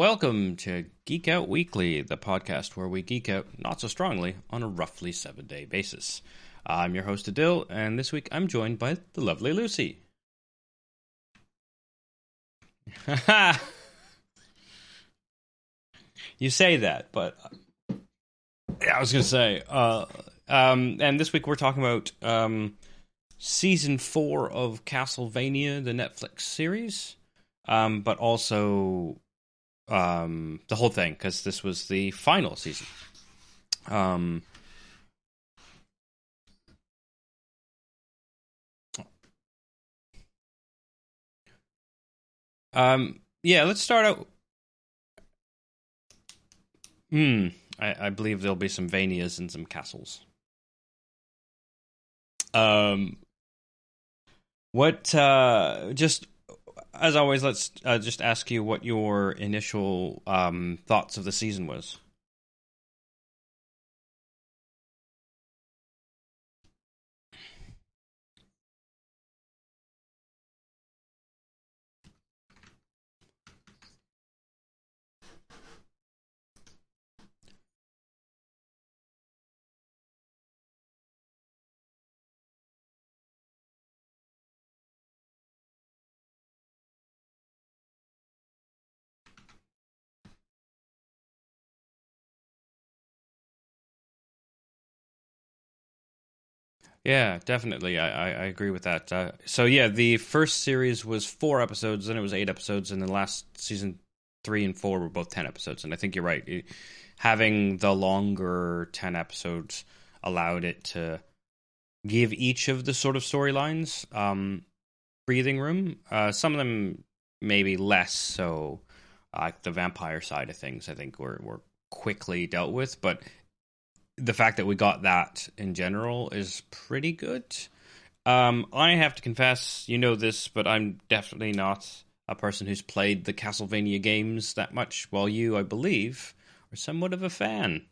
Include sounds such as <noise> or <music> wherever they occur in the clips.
Welcome to Geek Out Weekly, the podcast where we geek out not so strongly on a roughly seven day basis. I'm your host, Aadil, and this week I'm joined by the lovely Lucy. <laughs> you say that, but yeah, I was going to say, uh, um, and this week we're talking about um, season four of Castlevania, the Netflix series, um, but also um, the whole thing because this was the final season. Um, um, yeah, let's start out. Hmm, I, I believe there'll be some Vanias and some castles. Um, what? Uh, just as always, let's uh, just ask you what your initial um, thoughts of the season was. Yeah, definitely. I, I, I agree with that. Uh, so yeah, the first series was four episodes, then it was eight episodes, and the last season three and four were both ten episodes. And I think you're right. It, having the longer ten episodes allowed it to give each of the sort of storylines um, breathing room. Uh, some of them maybe less so, like the vampire side of things. I think were were quickly dealt with, but the fact that we got that in general is pretty good. Um, I have to confess, you know this, but I'm definitely not a person who's played the Castlevania games that much, while you, I believe, are somewhat of a fan.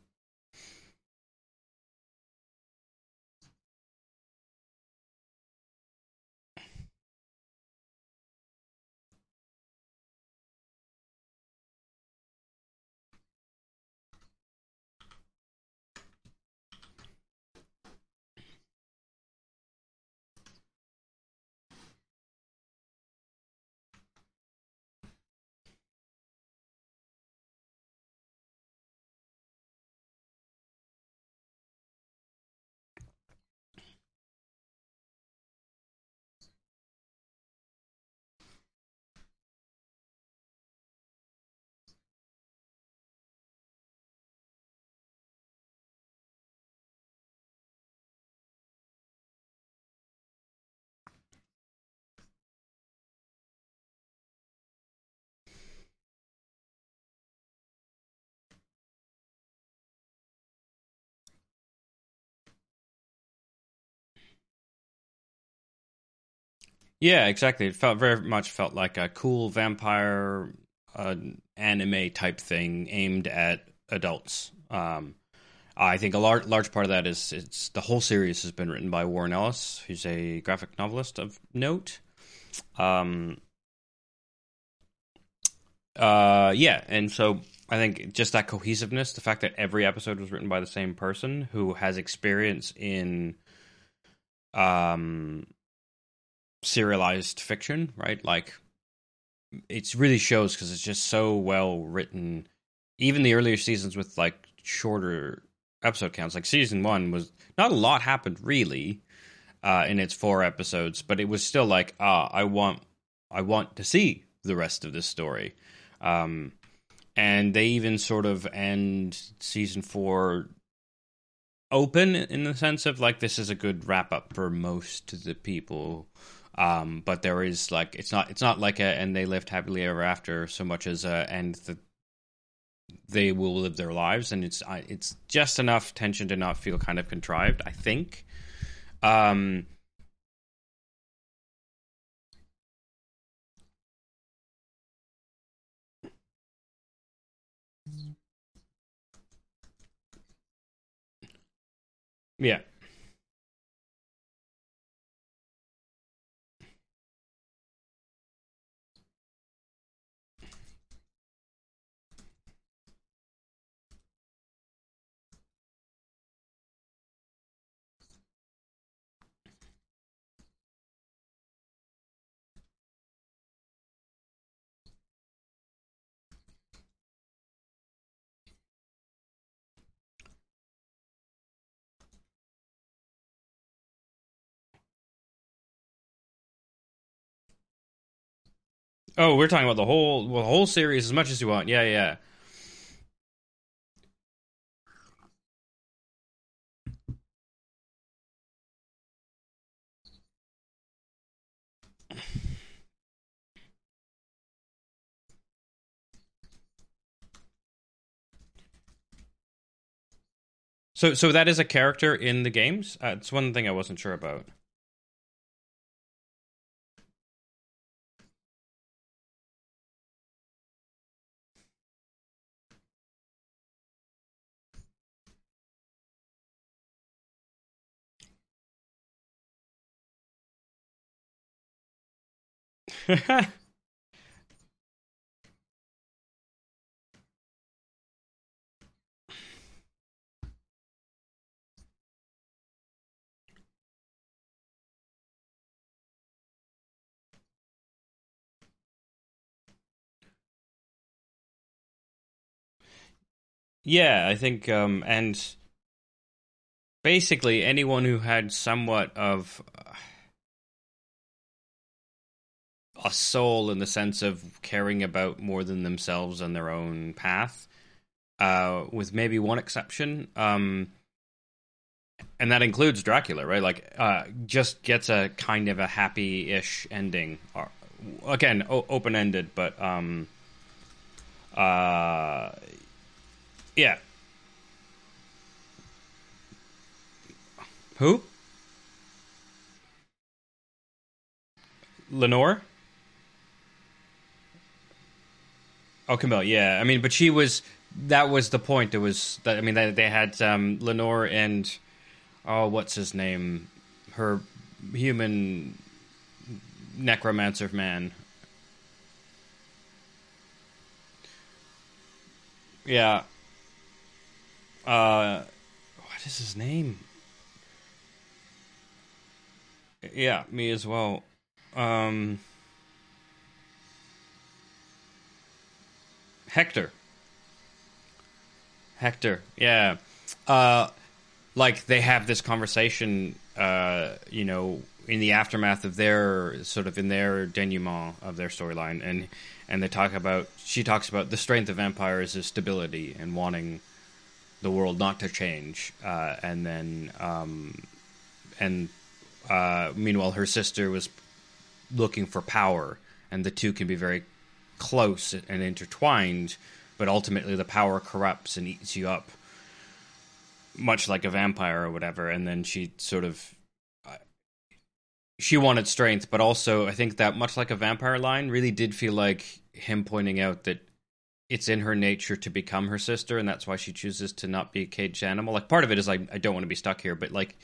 Yeah, exactly. It felt very much felt like a cool vampire uh, anime type thing aimed at adults. Um, I think a large large part of that is it's the whole series has been written by Warren Ellis, who's a graphic novelist of note. Um, uh, yeah, and so I think just that cohesiveness, the fact that every episode was written by the same person who has experience in um serialized fiction, right? Like it really shows because it's just so well written. Even the earlier seasons with like shorter episode counts, like season one was not a lot happened really uh, in its four episodes, but it was still like, ah, I want, I want to see the rest of this story. Um, and they even sort of end season four open in the sense of like this is a good wrap up for most of the people um, but there is like it's not it's not like a and they lived happily ever after so much as a and the they will live their lives and it's it's just enough tension to not feel kind of contrived. I think. Um, yeah. Oh, we're talking about the whole well, the whole series as much as you want. Yeah, yeah. So, so that is a character in the games. Uh, it's one thing I wasn't sure about. <laughs> yeah, I think, um, and basically anyone who had somewhat of a soul in the sense of caring about more than themselves and their own path, uh, with maybe one exception. Um, and that includes Dracula, right? Like, uh, just gets a kind of a happy-ish ending. Again, o- open-ended, but um, uh, yeah. Who? Lenore? Oh, Camille. Yeah, I mean, but she was. That was the point. It was that I mean, they, they had um, Lenore and oh, what's his name? Her human necromancer man. Yeah. Uh, what is his name? Yeah, me as well. Um, Hector. Hector. Yeah. Uh, like they have this conversation, uh, you know, in the aftermath of their sort of in their denouement of their storyline, and and they talk about she talks about the strength of empires is stability and wanting the world not to change, uh, and then um, and uh, meanwhile her sister was looking for power, and the two can be very close and intertwined, but ultimately the power corrupts and eats you up, much like a vampire or whatever. And then she sort of uh, she wanted strength, but also I think that much like a vampire line, really did feel like him pointing out that it's in her nature to become her sister, and that's why she chooses to not be a caged animal. Like part of it is like I don't want to be stuck here, but like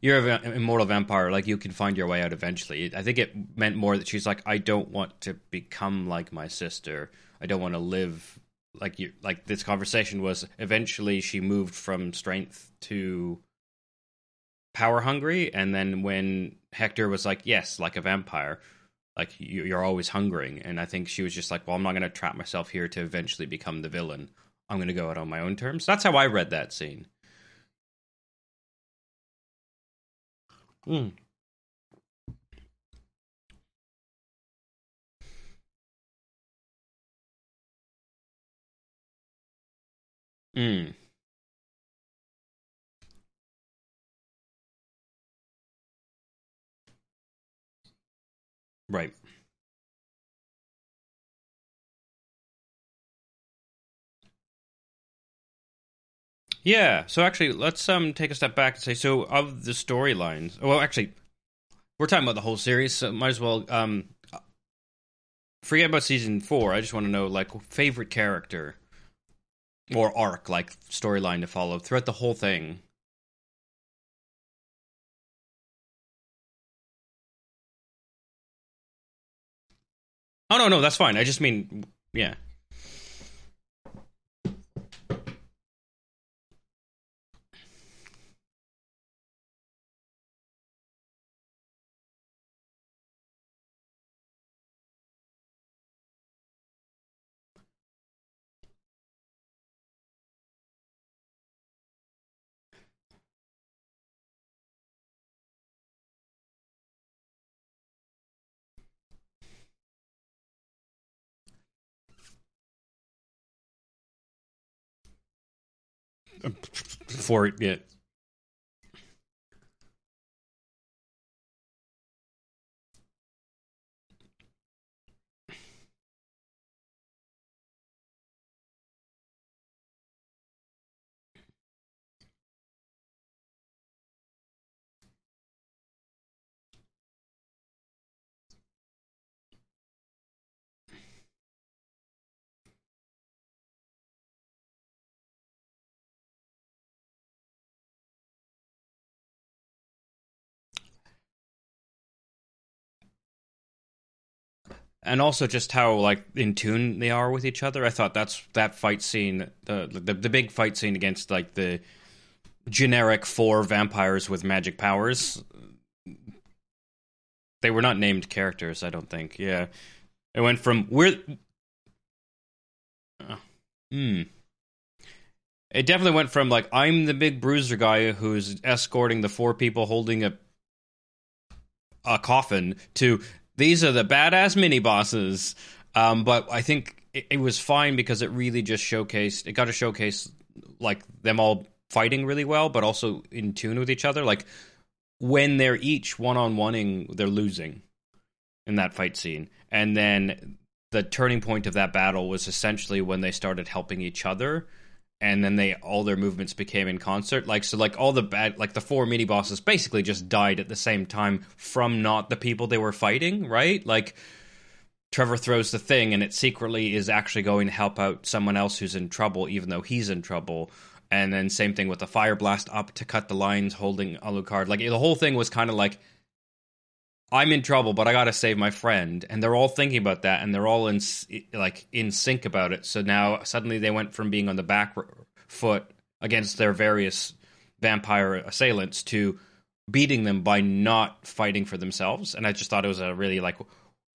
you're an immortal vampire. Like you can find your way out eventually. I think it meant more that she's like, I don't want to become like my sister. I don't want to live like you. Like this conversation was. Eventually, she moved from strength to power hungry, and then when Hector was like, "Yes, like a vampire." Like you're always hungering, and I think she was just like, "Well, I'm not going to trap myself here to eventually become the villain. I'm going to go out on my own terms." That's how I read that scene. Mm. Mm. Right. Yeah. So actually, let's um take a step back and say so of the storylines. Well, actually, we're talking about the whole series, so might as well um forget about season four. I just want to know like favorite character or arc, like storyline to follow throughout the whole thing. Oh no, no, that's fine. I just mean, yeah. For yeah. And also just how like in tune they are with each other. I thought that's that fight scene, the the, the big fight scene against like the generic four vampires with magic powers. They were not named characters, I don't think. Yeah, it went from we're. Uh, hmm. It definitely went from like I'm the big bruiser guy who's escorting the four people holding a a coffin to these are the badass mini bosses. Um, but I think it, it, was fine because it really just showcased. It got to showcase like them all fighting really well, but also in tune with each other. Like when they're each one on oneing, they're losing in that fight scene, and then the turning point of that battle was essentially when they started helping each other and then they all their movements became in concert. Like so like all the bad like the four mini bosses basically just died at the same time from not the people they were fighting right? Like trevor throws the thing and it secretly is actually going to help out someone else who's in trouble even though he's in trouble. And then same thing with the fire blast up to cut the lines holding alucard. Like the whole thing was kind of like I'm in trouble, but I got to save my friend. And they're all thinking about that and they're all in like in sync about it. So now suddenly they went from being on the back foot against their various vampire assailants to beating them by not fighting for themselves. And I just thought it was a really like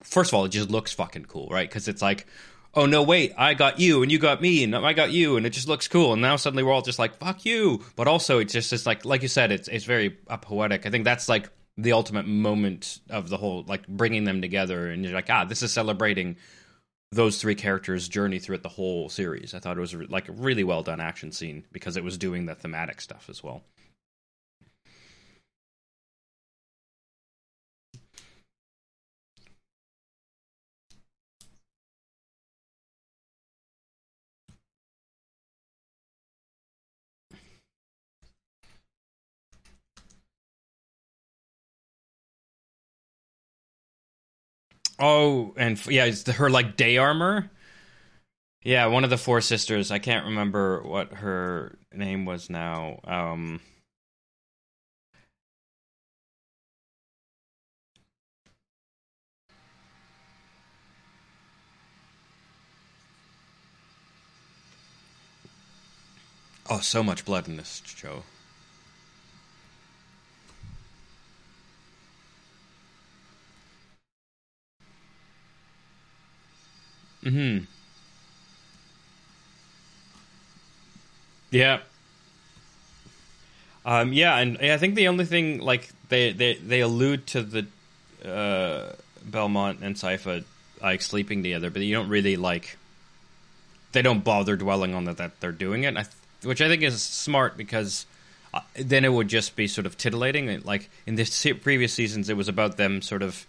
first of all, it just looks fucking cool, right? Cuz it's like oh no wait i got you and you got me and i got you and it just looks cool and now suddenly we're all just like fuck you but also it's just it's like like you said it's it's very uh, poetic i think that's like the ultimate moment of the whole like bringing them together and you're like ah this is celebrating those three characters journey throughout the whole series. I thought it was like a really well done action scene because it was doing the thematic stuff as well Oh, and yeah, it's her like day armor. Yeah, one of the four sisters. I can't remember what her name was now. Um, oh, so much blood in this show. Hmm. Yeah. Um, yeah, and I think the only thing like they they, they allude to the uh, Belmont and Sypha like sleeping together, but you don't really like. They don't bother dwelling on that that they're doing it, which I think is smart because uh, then it would just be sort of titillating. Like in the previous seasons, it was about them sort of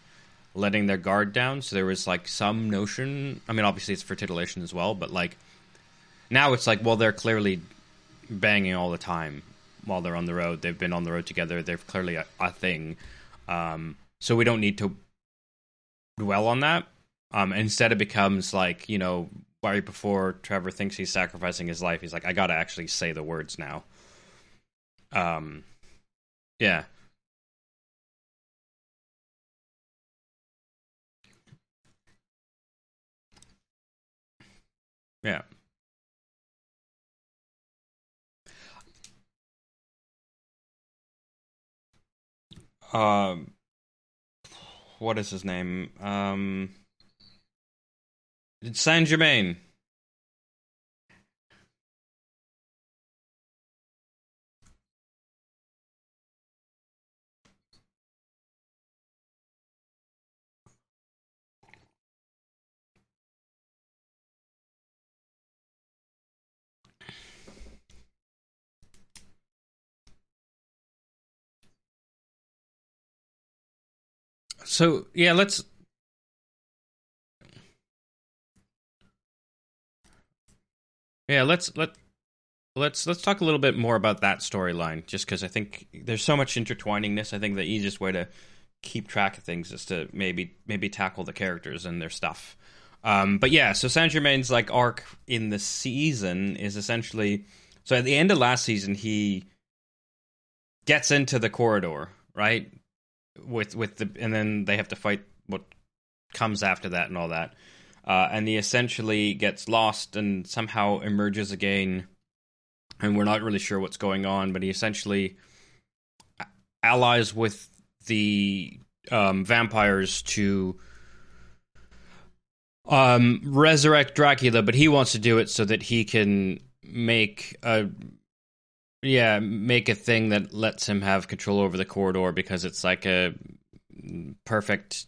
letting their guard down. So there was like some notion. I mean, obviously it's for titillation as well, but like now it's like, well, they're clearly banging all the time while they're on the road. They've been on the road together. They're clearly a, a thing. Um, so we don't need to dwell on that. Um, instead, it becomes like you know, right before Trevor thinks he's sacrificing his life, he's like, I got to actually say the words now. Um, yeah. Yeah. Um, what is his name? Um, Saint Germain. So yeah, let's. Yeah, let's let let's let's talk a little bit more about that storyline, just because I think there's so much intertwiningness. I think the easiest way to keep track of things is to maybe maybe tackle the characters and their stuff. Um, but yeah, so Saint Germain's like arc in the season is essentially so at the end of last season he gets into the corridor right with with the and then they have to fight what comes after that and all that. Uh, and he essentially gets lost and somehow emerges again, and we're not really sure what's going on. But he essentially allies with the um, vampires to um, resurrect Dracula, but he wants to do it so that he can make a yeah make a thing that lets him have control over the corridor because it's like a perfect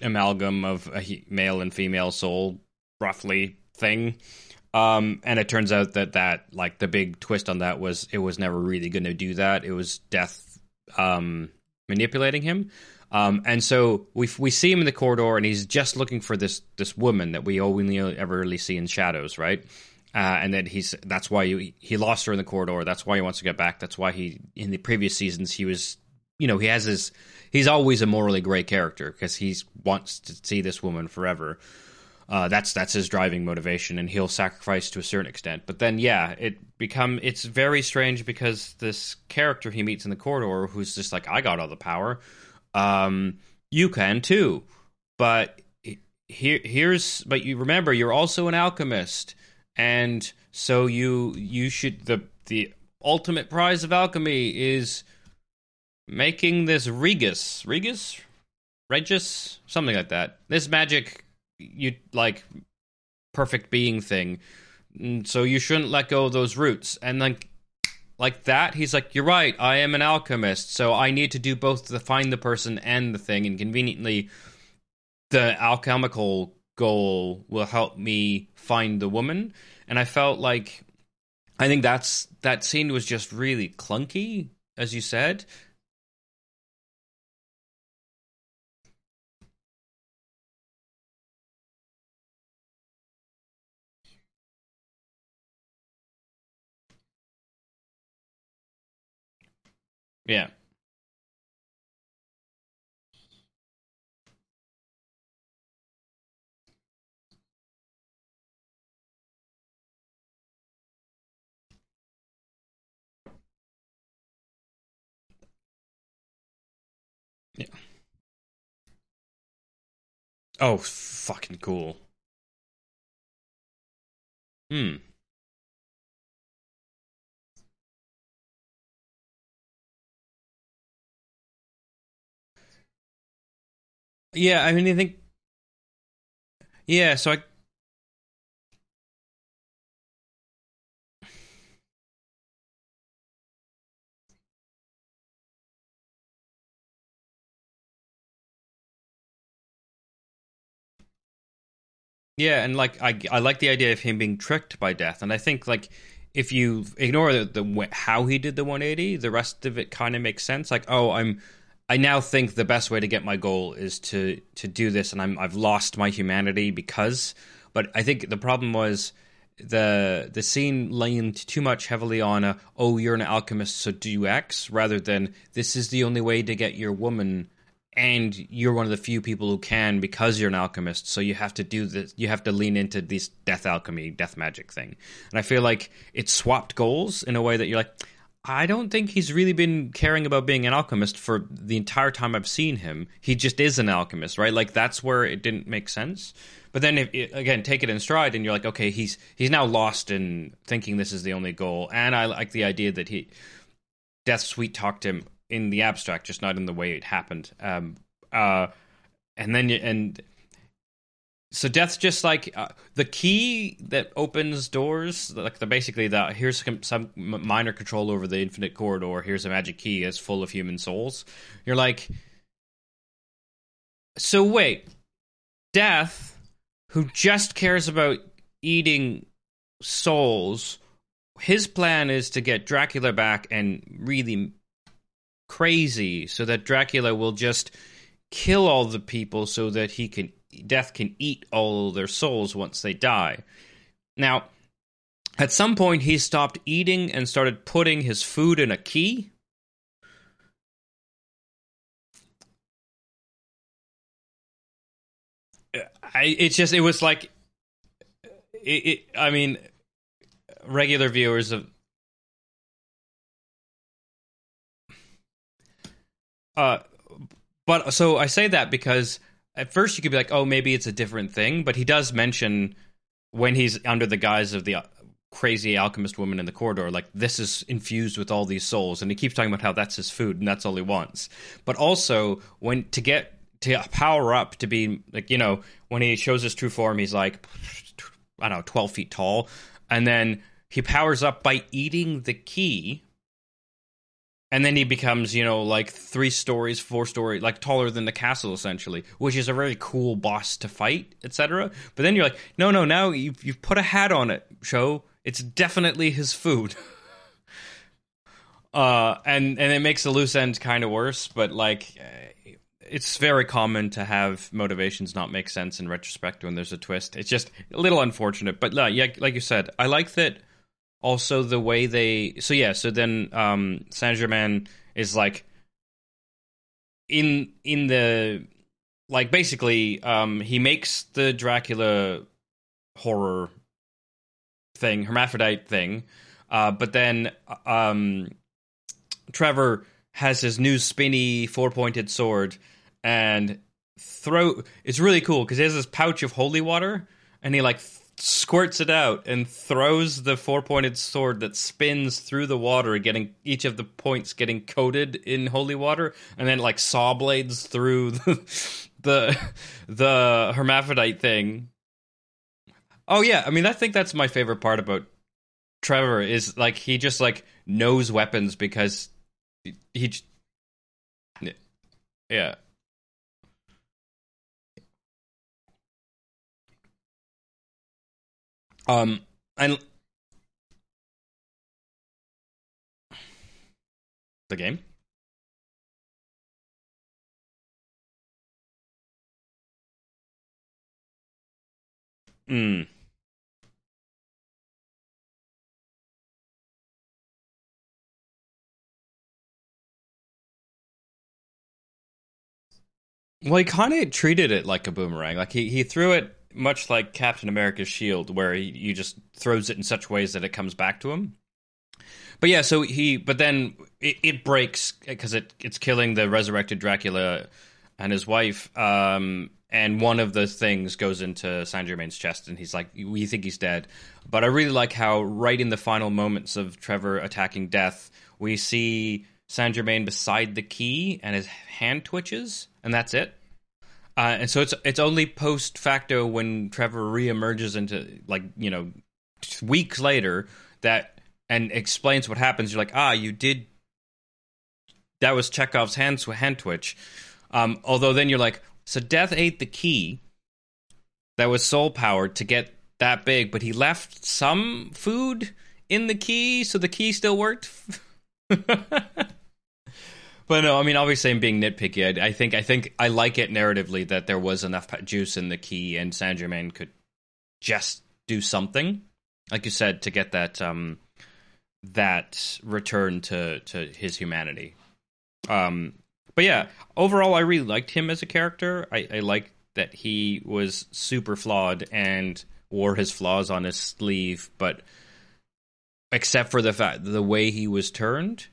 amalgam of a male and female soul roughly thing. Um, and it turns out that that like the big twist on that was it was never really going to do that. It was death um, manipulating him. Um, and so we we see him in the corridor, and he's just looking for this this woman that we only ever really see in shadows, right? Uh, and then he's that's why he, he lost her in the corridor. That's why he wants to get back. That's why he in the previous seasons he was, you know, he has his he's always a morally gray character because he wants to see this woman forever. Uh, that's that's his driving motivation, and he'll sacrifice to a certain extent. But then, yeah, it become it's very strange because this character he meets in the corridor, who's just like, I got all the power um, you can too. But here, here's, but you remember, you're also an alchemist, and so you you should the the ultimate prize of alchemy is making this Regus, Regus, Regis, something like that. This magic, you like perfect being thing. Mm, so you shouldn't let go of those roots. And like like that he's like you're right i am an alchemist so i need to do both to find the person and the thing and conveniently the alchemical goal will help me find the woman and i felt like i think that's that scene was just really clunky as you said Yeah. Oh, fucking cool. Hmm. Yeah, I mean, I think. Yeah, so I. Yeah, and like I, I like the idea of him being tricked by death, and I think like if you ignore the, the how he did the 180, the rest of it kind of makes sense. Like, oh, I'm I now think the best way to get my goal is to to do this, and I'm I've lost my humanity because. But I think the problem was the the scene leaned too much heavily on a oh you're an alchemist so do X rather than this is the only way to get your woman and you're one of the few people who can because you're an alchemist so you have to do this you have to lean into this death alchemy death magic thing and i feel like it swapped goals in a way that you're like I don't think he's really been caring about being an alchemist for the entire time I've seen him. He just is an alchemist, right? Like that's where it didn't make sense. But then, if again, take it in stride, and you're like, okay, he's he's now lost in thinking this is the only goal. And I like the idea that he Death sweet talked him in the abstract, just not in the way it happened. Um, uh, and then you, and so death's just like uh, the key that opens doors like the basically the here's some, minor control over the infinite corridor here's a magic key is full of human souls you're like so wait death who just cares about eating souls his plan is to get dracula back and really crazy so that dracula will just kill all the people so that he can death can eat all their souls once they die. Now, at some point, he stopped eating and started putting his food in a key. Uh, I, it's just, it was like, it, it, I mean, regular viewers of, uh, but so I say that because at first you could be like, oh, maybe it's a different thing, but he does mention when he's under the guise of the crazy alchemist woman in the corridor, like this is infused with all these souls, and he keeps talking about how that's his food and that's all he wants. But also when to get to power up to be like you know when he shows his true form, he's like I don't know twelve feet tall, and then he powers up by eating the key and then he becomes you know like three stories four story like taller than the castle essentially which is a very cool boss to fight etc but then you're like no no now you've, you've put a hat on it show it's definitely his food. <laughs> Uh and and it makes the loose ends kind of worse but like it's very common to have motivations not make sense in retrospect when there's a twist. It's just a little unfortunate but yeah like you said i like that also the way they so yeah so then um saint germain is like in in the like basically um he makes the dracula horror thing hermaphrodite thing uh but then um trevor has his new spinny four-pointed sword and throw it's really cool because he has this pouch of holy water and he like squirts it out and throws the four pointed sword that spins through the water, getting each of the points getting coated in holy water, and then like saw blades through the <laughs> the, the hermaphrodite thing. Oh yeah, I mean I think that's my favorite part about Trevor is like he just like knows weapons because he, he yeah Um, and the game. Hmm. Well, he kind of treated it like a boomerang. Like he, he threw it much like Captain America's shield, where he, he just throws it in such ways that it comes back to him. But yeah, so he, but then it, it breaks because it it's killing the resurrected Dracula and his wife. Um, and one of the things goes into Saint Germain's chest, and he's like, "We think he's dead." But I really like how right in the final moments of Trevor attacking Death, we see Saint Germain beside the key, and his hand twitches, and that's it. Uh, and so it's it's only post facto when Trevor reemerges into like you know weeks later that and explains what happens. You're like, ah, you did. That was Chekhov's hand hand twitch. Um, although then you're like, so Death ate the key that was soul powered to get that big, but he left some food in the key, so the key still worked. <laughs> But no, I mean, obviously, I'm being nitpicky. I, I, think I think I like it narratively that there was enough juice in the key, and Saint Germain could just do something, like you said, to get that um, that return to to his humanity. Um, but yeah, overall, I really liked him as a character. I, I that he was super flawed and wore his flaws on his sleeve, but except for the fact the way he was turned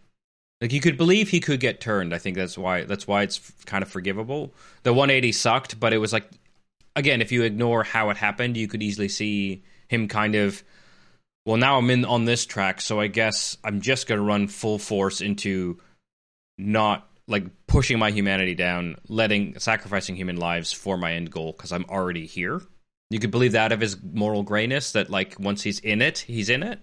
like you could believe he could get turned. I think that's why that's why it's kind of forgivable. The 180 sucked, but it was like again, if you ignore how it happened, you could easily see him kind of well, now I'm in on this track, so I guess I'm just going to run full force into not like pushing my humanity down, letting sacrificing human lives for my end goal because I'm already here. You could believe that of his moral grayness that like once he's in it, he's in it.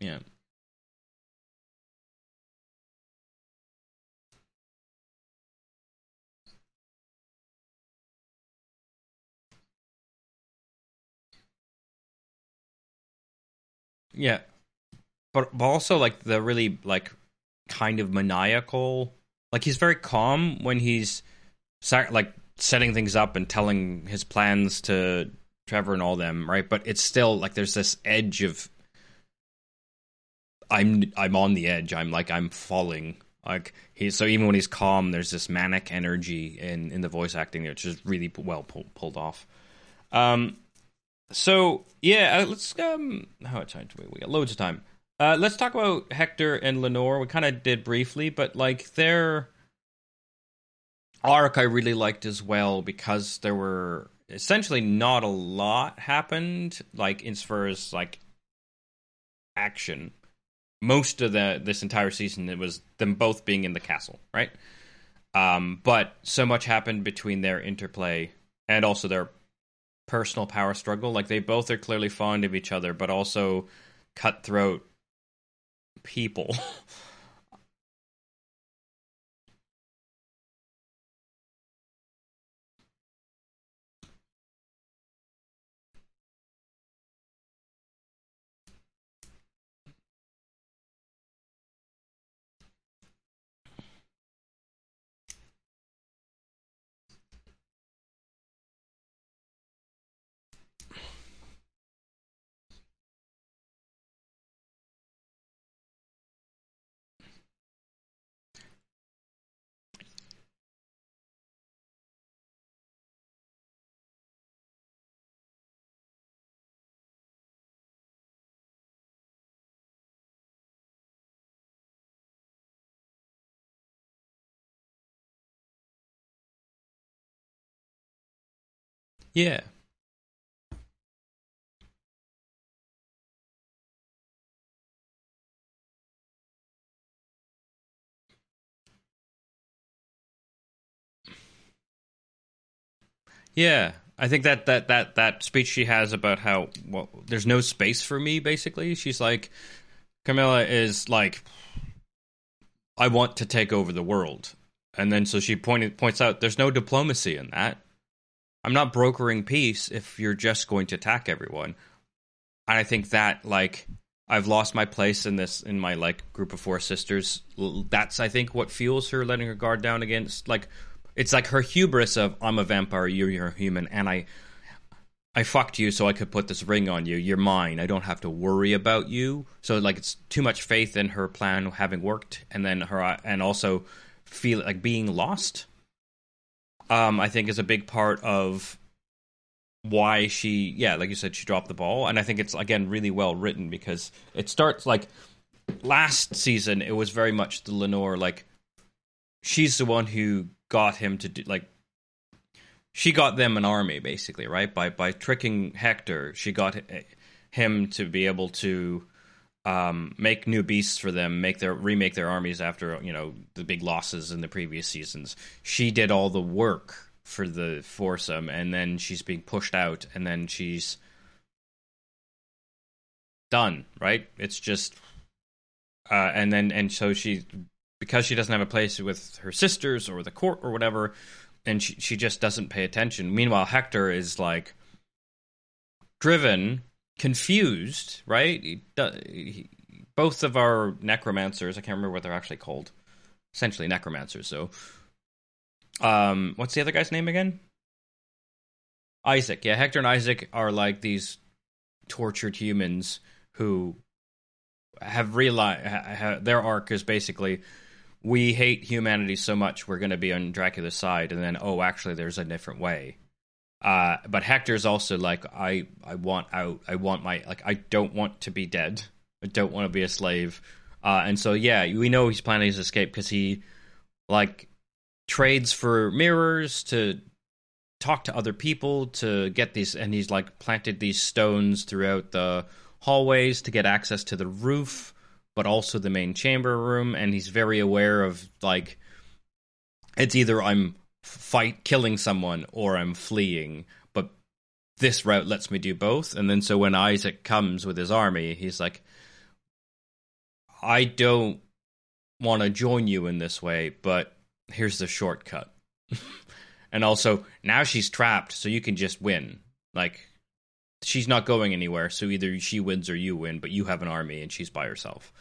Yeah. Yeah. But but also like the really like kind of maniacal like he's very calm when he's like setting things up and telling his plans to Trevor and all them, right? But it's still like there's this edge of I'm I'm on the edge. I'm like I'm falling. Like he so even when he's calm, there's this manic energy in in the voice acting, which is really well pull, pulled off. Um, so yeah, uh, let's um, how much time do we? We got loads of time. Uh, let's talk about Hector and Lenore. We kind of did briefly, but like their arc, I really liked as well because there were essentially not a lot happened, like as far as like action. Most of the this entire season, it was them both being in the castle, right? Um, but so much happened between their interplay and also their personal power struggle. Like they both are clearly fond of each other, but also cutthroat people. <laughs> Yeah. Yeah, I think that that that that speech she has about how well, there's no space for me. Basically, she's like, Carmilla is like, I want to take over the world, and then so she pointed points out there's no diplomacy in that. I'm not brokering peace if you're just going to attack everyone. And I think that like I've lost my place in this in my like group of four sisters. That's I think what fuels her letting her guard down against like it's like her hubris of I'm a vampire, you're, you're a human, and I I fucked you so I could put this ring on you. You're mine. I don't have to worry about you. So like it's too much faith in her plan having worked, and then her uh, and also feel like being lost um, I think is a big part of why she, yeah, like you said, she dropped the ball. And I think it's, again, really well written because it starts like last season, it was very much the Lenore, like, she's the one who got him to do, like, she got them an army basically, right? By by tricking Hector, she got him to be able to um, make new beasts for them, make their remake their armies after you know the big losses in the previous seasons. She did all the work for the foursome, and then she's being pushed out, and then she's done. Right? It's just, uh, and then and so she because she doesn't have a place with her sisters or the court or whatever, and she she just doesn't pay attention. Meanwhile, Hector is like driven confused, right? He, he, both of our necromancers, I can't remember what they're actually called. Essentially necromancers. So, um, what's the other guy's name again? Isaac. Yeah, Hector and Isaac are like these tortured humans who have realized ha, their arc is basically we hate humanity so much we're going to be on Dracula's side, and then oh, actually, there's a different way. Uh, but Hector's also like, I, I want out. I want my like. I don't want to be dead. I don't want to be a slave. Uh, and so yeah, we know he's planning his escape because he like trades for mirrors to talk to other people to get these, and he's like planted these stones throughout the hallways to get access to the roof, but also the main chamber room. And he's very aware of like, it's either I'm fight killing someone or I'm fleeing. But this route lets me do both. And then so when Isaac comes with his army, he's like, I don't want to join you in this way, but here's the shortcut. <laughs> and also, now she's trapped, so you can just win. Like, she's not going anywhere, so either she wins or you win, but you have an army and she's by herself.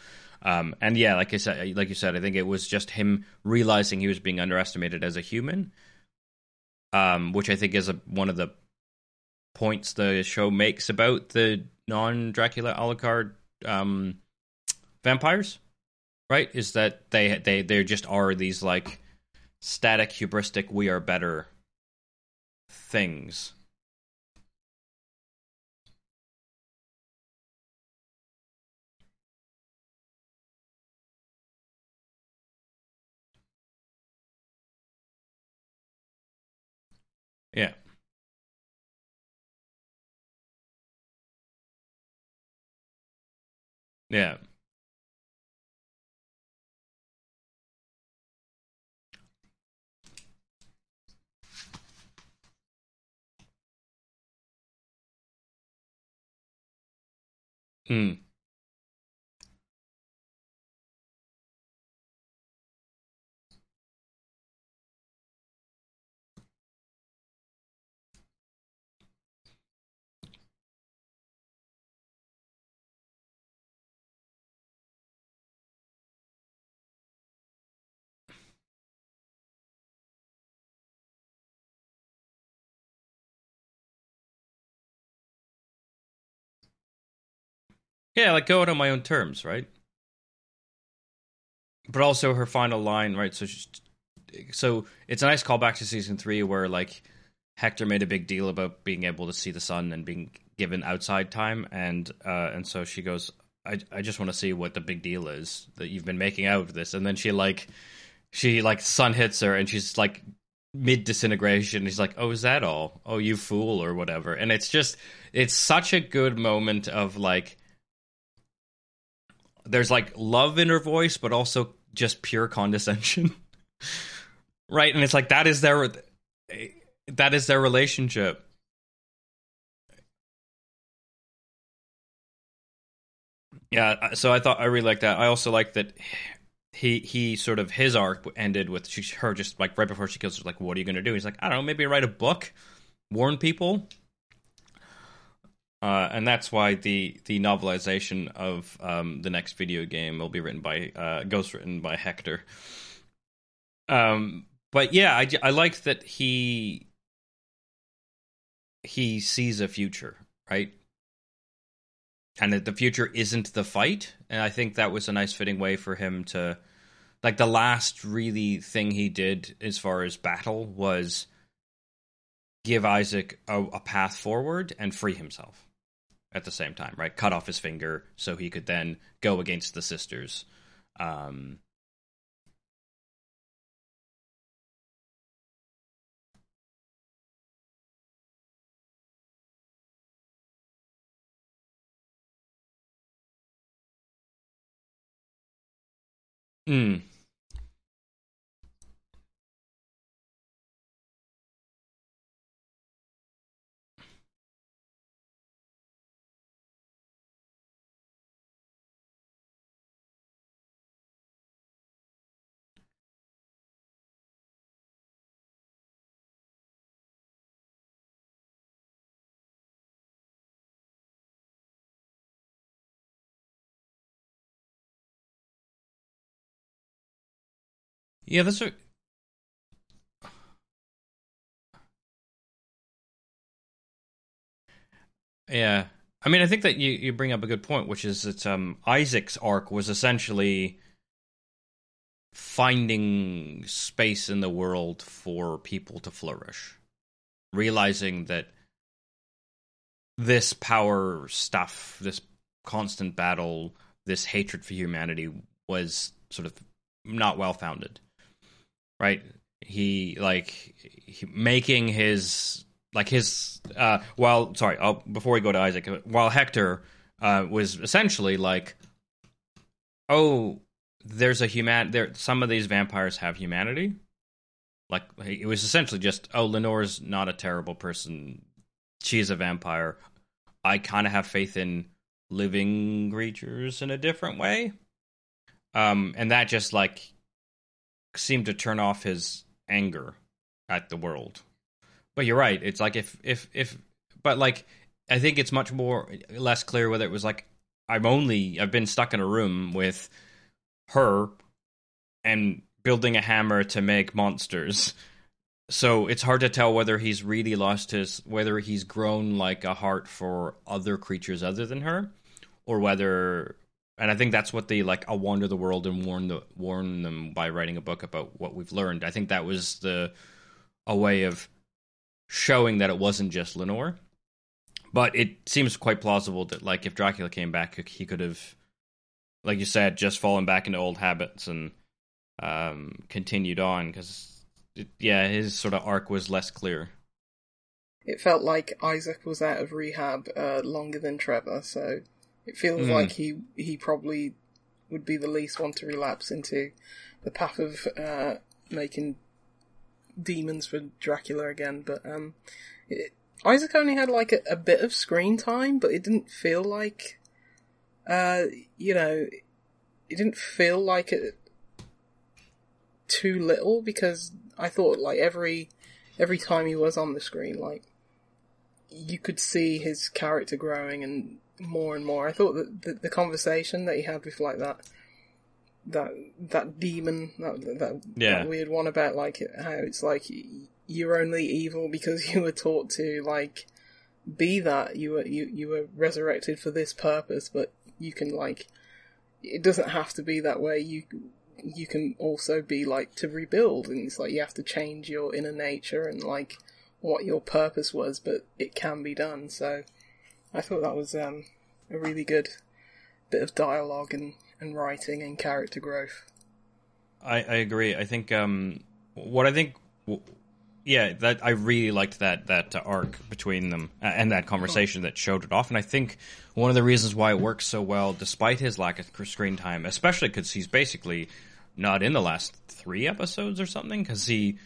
Um, and yeah, like I said, like you said, I think it was just him realizing he was being underestimated as a human, um, which I think is a, one of the points the show makes about the non Dracula Alucard um, vampires, right? Is that they they they just are these like static, hubristic, we are better things. Yeah. Mm. Yeah, like go out on my own terms, right? But also her final line, right? So, she's, so it's a nice callback to season three where like Hector made a big deal about being able to see the sun and being given outside time, and uh, and so she goes, I I just want to see what the big deal is that you've been making out of this, and then she like she like sun hits her and she's like mid disintegration. He's like, "Oh, is that all? Oh, you fool, or whatever." And it's just, it's such a good moment of like there's like love in her voice, but also just pure condescension. <laughs> right? And it's like that is their eh, that is their relationship. Yeah, so I thought I really like that. I also like that he he sort of his arc ended with she, her just like right before she kills her like what are you going to do? He's like I don't know, maybe write a book, warn people. Uh, and that's why the the novelization of um, the next video game will be written by uh, ghost written by Hector. Um, but yeah, I, I like that he he sees a future, right? And that the future isn't the fight, and I think that was a nice fitting way for him to, like, the last really thing he did as far as battle was give Isaac a, a path forward and free himself at the same time, right? Cut off his finger so he could then go against the sisters. Um, mm. Yeah, that's a yeah. I mean, I think that you, you bring up a good point, which is that um, Isaac's arc was essentially finding space in the world for people to flourish, realizing that this power stuff, this constant battle, this hatred for humanity was sort of not well founded right? He like he, making his like his uh while sorry I'll, before we go to Isaac while Hector uh was essentially like oh there's a human there some of these vampires have humanity. Like it was essentially just oh Lenore's not a terrible person. She's a vampire. I kind of have faith in living creatures in a different way. Um, and that just like seemed to turn off his anger at the world. But you're right. It's like if if if, but like I think it's much more less clear whether it was like I'm only I've been stuck in a room with her and building a hammer to make monsters. So it's hard to tell whether he's really lost his whether he's grown like a heart for other creatures other than her or whether and I think that's what they like. I'll wander the world and warn the warn them by writing a book about what we've learned. I think that was the a way of showing that it wasn't just Lenore. But it seems quite plausible that like if Dracula came back, he could have, like you said, just fallen back into old habits and um, continued on because yeah, his sort of arc was less clear. It felt like Isaac was out of rehab uh, longer than Trevor, so it feels mm. like he he probably would be the least one to relapse into the path of uh, making demons for Dracula again. But um, it, Isaac only had like a, a, bit of screen time, but it didn't feel like, uh, you know, it didn't feel like it too little because I thought like every every time he was on the screen, like you could see his character growing and more and more. I thought that the, the conversation that he had with like that that that demon that that, yeah. that weird one about like how it's like you're only evil because <laughs> you were taught to like be that you were you you were resurrected for this purpose, but you can like it doesn't have to be that way. You you can also be like to rebuild, and it's like you have to change your inner nature and like what your purpose was, but it can be done. So I thought that was um, a really good bit of dialogue and, and writing and character growth. I, I agree. I think um, what I think, yeah, that I really liked that that arc between them and that conversation that showed it off. And I think one of the reasons why it works so well, despite his lack of screen time, especially because he's basically not in the last three episodes or something, because he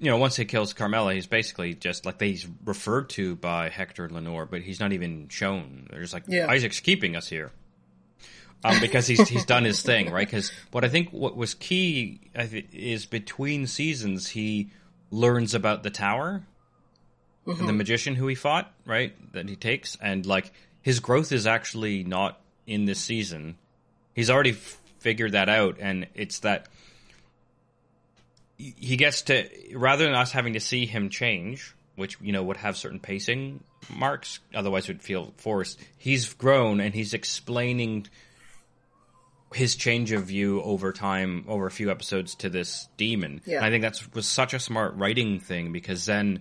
you know, once he kills Carmilla, he's basically just like he's referred to by Hector Lenore, but he's not even shown. There's like yeah. Isaac's keeping us here. Um, because he's he's done his thing, right? Because what I think what was key is between seasons he learns about the tower, mm-hmm. the magician who he fought, right? That he takes, and like his growth is actually not in this season. He's already figured that out, and it's that he gets to rather than us having to see him change, which you know would have certain pacing marks, otherwise would feel forced. He's grown and he's explaining his change of view over time, over a few episodes to this demon. Yeah. And I think that was such a smart writing thing because then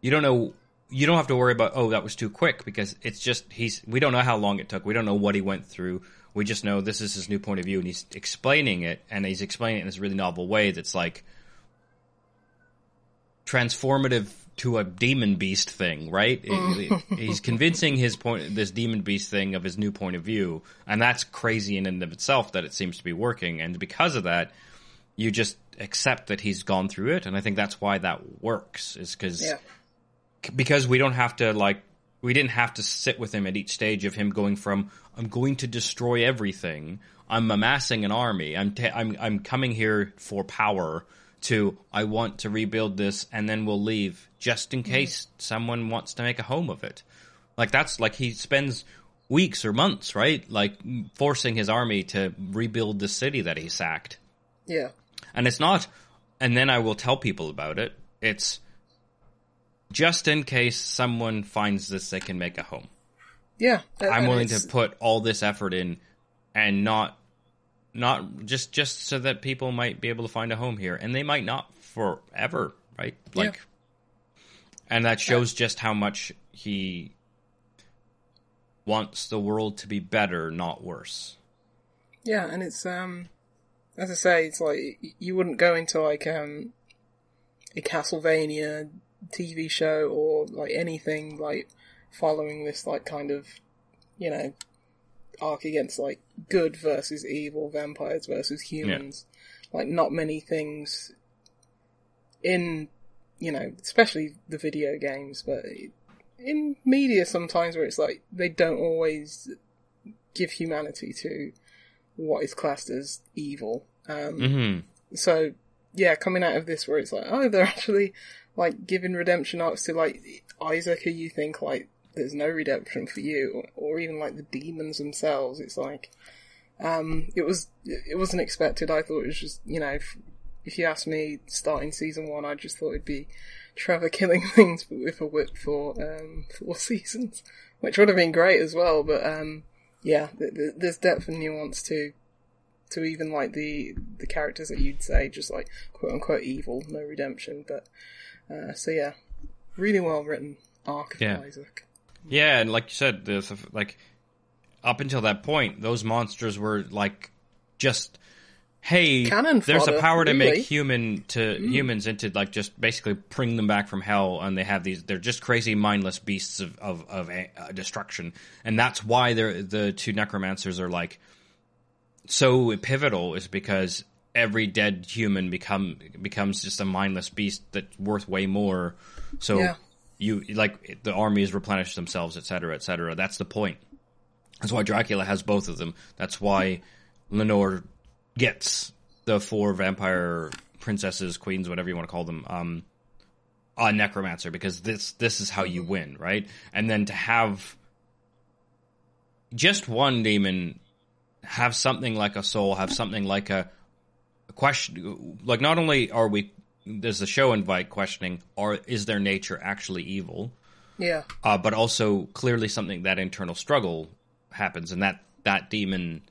you don't know you don't have to worry about oh that was too quick because it's just he's we don't know how long it took. We don't know what he went through. We just know this is his new point of view and he's explaining it and he's explaining it in this really novel way that's like transformative to a demon beast thing, right? Mm. He's convincing his point, this demon beast thing of his new point of view, and that's crazy in and of itself that it seems to be working. And because of that, you just accept that he's gone through it, and I think that's why that works. Is because yeah. because we don't have to like we didn't have to sit with him at each stage of him going from I'm going to destroy everything, I'm amassing an army, I'm ta- I'm I'm coming here for power to I want to rebuild this and then we'll leave just in mm-hmm. case mm-hmm. someone wants to make a home of it. Like that's like he spends weeks or months, right? Like forcing his army to rebuild the city that he sacked. Yeah. And it's not and then I will tell people about it. It's just in case someone finds this they can make a home. Yeah. I'm willing to put all this effort in and not not just just so that people might be able to find a home here, and they might not forever, right? Like, yeah. and that shows just how much he wants the world to be better, not worse. Yeah, and it's um, as I say, it's like you wouldn't go into like um, a Castlevania TV show or like anything like following this like kind of you know arc against like good versus evil, vampires versus humans. Yeah. Like not many things in you know, especially the video games, but in media sometimes where it's like they don't always give humanity to what is classed as evil. Um, Mm-hmm. so yeah, coming out of this where it's like, oh, they're <laughs> actually like giving redemption arcs to like Isaac, who you think like there's no redemption for you, or, even like the demons themselves. It's like, um, it was it wasn't expected. I thought it was just you know, if, if you asked me starting season one, I just thought it'd be Trevor killing <laughs> things with a whip for um four <laughs> seasons, which would have been great as well. But um, yeah, th- th- there's depth and nuance to to even like the the characters that you'd say just like quote unquote evil, no redemption. But uh, so yeah, really well written arc Yeah. of Isaac. Yeah, and like you said, a- like up until that point, those monsters were like just hey, Cannon there's fodder, a power to really. make human to humans into like just basically bring them back from hell, and they have these. They're just crazy, mindless beasts of of, of uh, destruction, and that's why they're the two necromancers are like so pivotal is because every dead human become becomes just a mindless beast that's worth way more. So Yeah. You like the armies replenish themselves, et cetera, et cetera. That's the point. That's why Dracula has both of them. That's why Lenore gets the four vampire princesses, queens, whatever you want to call them, um, a necromancer because this this is how you win, right? And then to have just one demon have something like a soul, have something like a, a question. Like not only are we does the show invite questioning, or is their nature actually evil? Yeah, uh, but also clearly something that internal struggle happens, and that that demon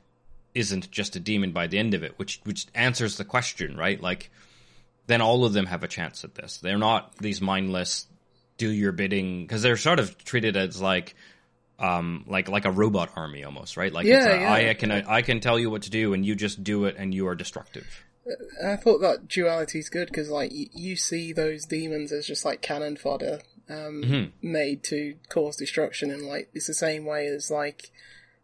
isn't just a demon by the end of it, which which answers the question, right? Like, then all of them have a chance at this. They're not these mindless do your bidding because they're sort of treated as like. Um, like like a robot army almost, right? Like it's Yeah, a, yeah. I, I can I can tell you what to do, and you just do it, and you are destructive. I thought that duality is good because like y- you see those demons as just like cannon fodder, um, Mm-hmm. made to cause destruction, and like it's the same way as like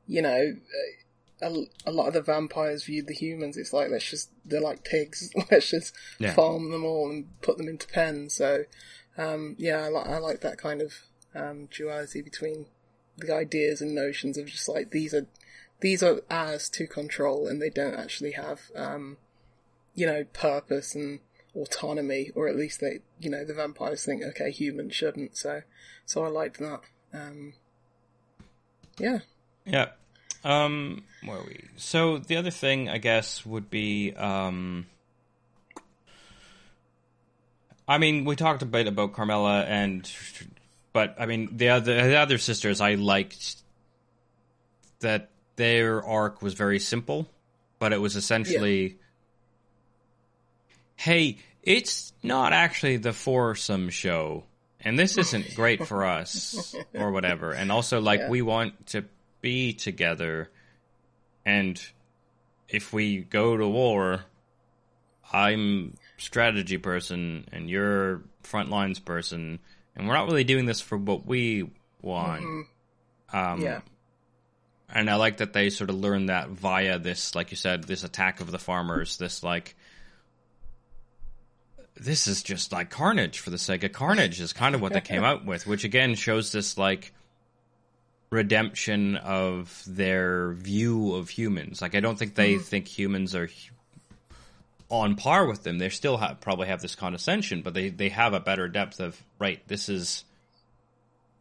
you know. uh, A, a lot of the vampires viewed the humans. It's like let's just they're like pigs. <laughs> Let's just Yeah. farm them all and put them into pens. So, um, yeah, I like I like that kind of um, duality between the ideas and notions of just like these are these are ours to control, and they don't actually have um, you know purpose and autonomy, or at least they you know the vampires think okay humans shouldn't. So so I liked that. Um, yeah, Yeah. Um, where are we? So the other thing, I guess, would be, um, I mean, we talked a bit about Carmilla and, but I mean, the other the other sisters, I liked that their arc was very simple, but it was essentially, hey, it's not actually the foursome show. And this isn't great for us, <laughs> or whatever. And also, like, Yeah. we want to be together. And if we go to war, I'm strategy person and you're front lines person, and we're not really doing this for what we want. Um, yeah, and I like that they sort of learned that via this, like you said, this attack of the farmers. This like, this is just like carnage for the sake of carnage is kind of what they came out with, which again shows this like redemption of their view of humans. Like I don't think they mm-hmm. think humans are on par with them. They still have, probably have this condescension, but they they have a better depth of right. This is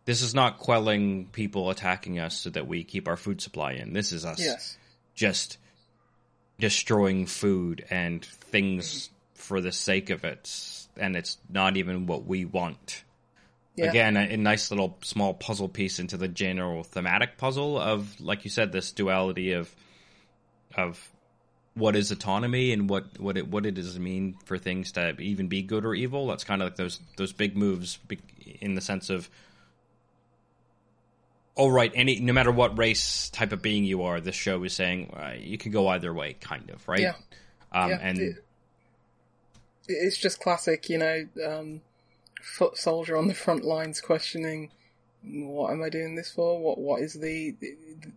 this is not quelling people attacking us so that we keep our food supply in. This is us yes, just destroying food and things for the sake of it, and it's not even what we want. yeah, Again, a, a nice little small puzzle piece into the general thematic puzzle of, like you said, this duality of of what is autonomy and what what it what it does mean for things to even be good or evil. That's kind of like those those big moves in the sense of oh right, any no matter what race type of being you are, this show is saying uh, you can go either way, kind of right. Yeah. Um, Yeah, and it's just classic, you know, um, foot soldier on the front lines questioning, "What am I doing this for? What what is the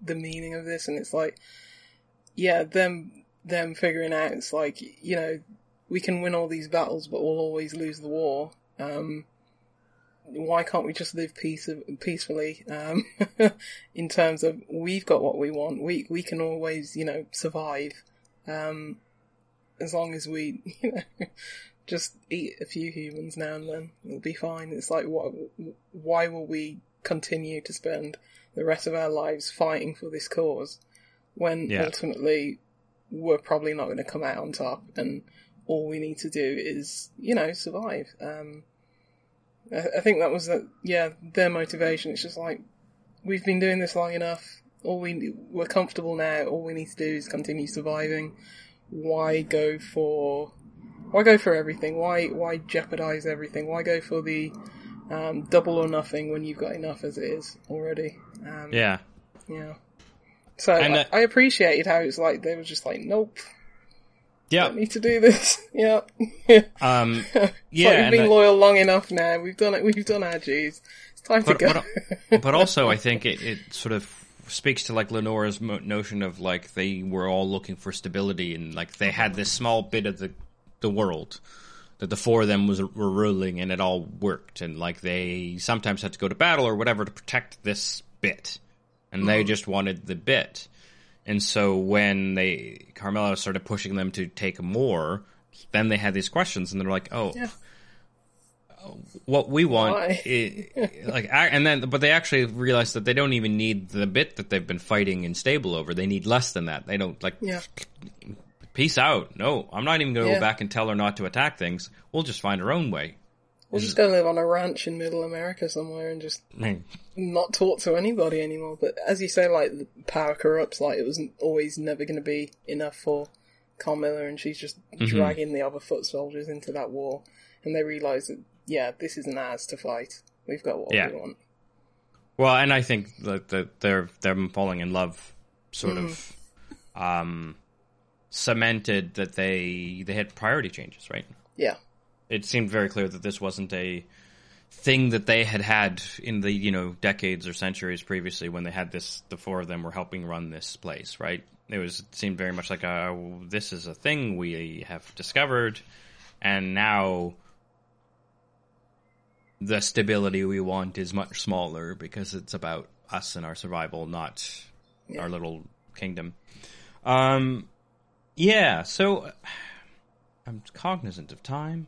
the meaning of this?" And it's like, yeah, them them figuring out it's like, you know, we can win all these battles, but we'll always lose the war. Um, why can't we just live peace, peacefully? Um, <laughs> in terms of we've got what we want, we we can always, you know, survive. Um, as long as we, <laughs> you know, just eat a few humans now and then, it'll be fine. It's like, what? Why will we continue to spend the rest of our lives fighting for this cause when yeah. ultimately we're probably not going to come out on top and all we need to do is, you know, survive. Um, I, I think that was, the, yeah, their motivation. It's just like, we've been doing this long enough. All we, we're comfortable now. All we need to do is continue surviving. Why go for, why go for everything? Why, why jeopardize everything? Why go for the, um, double or nothing when you've got enough as it is already? Um, yeah. Yeah. So and, uh, I, I appreciated how it's like they were just like, nope. Yeah, don't need to do this. <laughs> <laughs> yeah. Um. yeah, like we've been loyal long enough now. We've done it. We've done our dues. It's time but, to go. But, but also, I <laughs> think it, it sort of speaks to like Lenora's mo- notion of like they were all looking for stability and like they had this small bit of the the world that the four of them was were ruling and it all worked and like they sometimes had to go to battle or whatever to protect this bit and mm-hmm. they just wanted the bit and so when they Carmilla started pushing them to take more, then they had these questions, and they're like, "Oh. What we want, is, like, and then but they actually realize that they don't even need the bit that they've been fighting in stable over. They need less than that. They don't like." Yeah. Peace out. No, I'm not even going to yeah. go back and tell her not to attack things. We'll just find our own way. We'll just go live on a ranch in middle America somewhere and just not talk to anybody anymore. But as you say, like, the power corrupts, like, it was always never going to be enough for Carmilla and she's just mm-hmm. dragging the other foot soldiers into that war. And they realise that, yeah, this isn't ours to fight. We've got what yeah. we want. Well, and I think that, that they're, they're falling in love sort mm. of, um, cemented that they, they had priority changes, right? Yeah it seemed very clear that this wasn't a thing that they had had in the you know decades or centuries previously when they had this the four of them were helping run this place right it was it seemed very much like a this is a thing we have discovered and now the stability we want is much smaller because it's about us and our survival not yeah. our little kingdom um yeah so i'm cognizant of time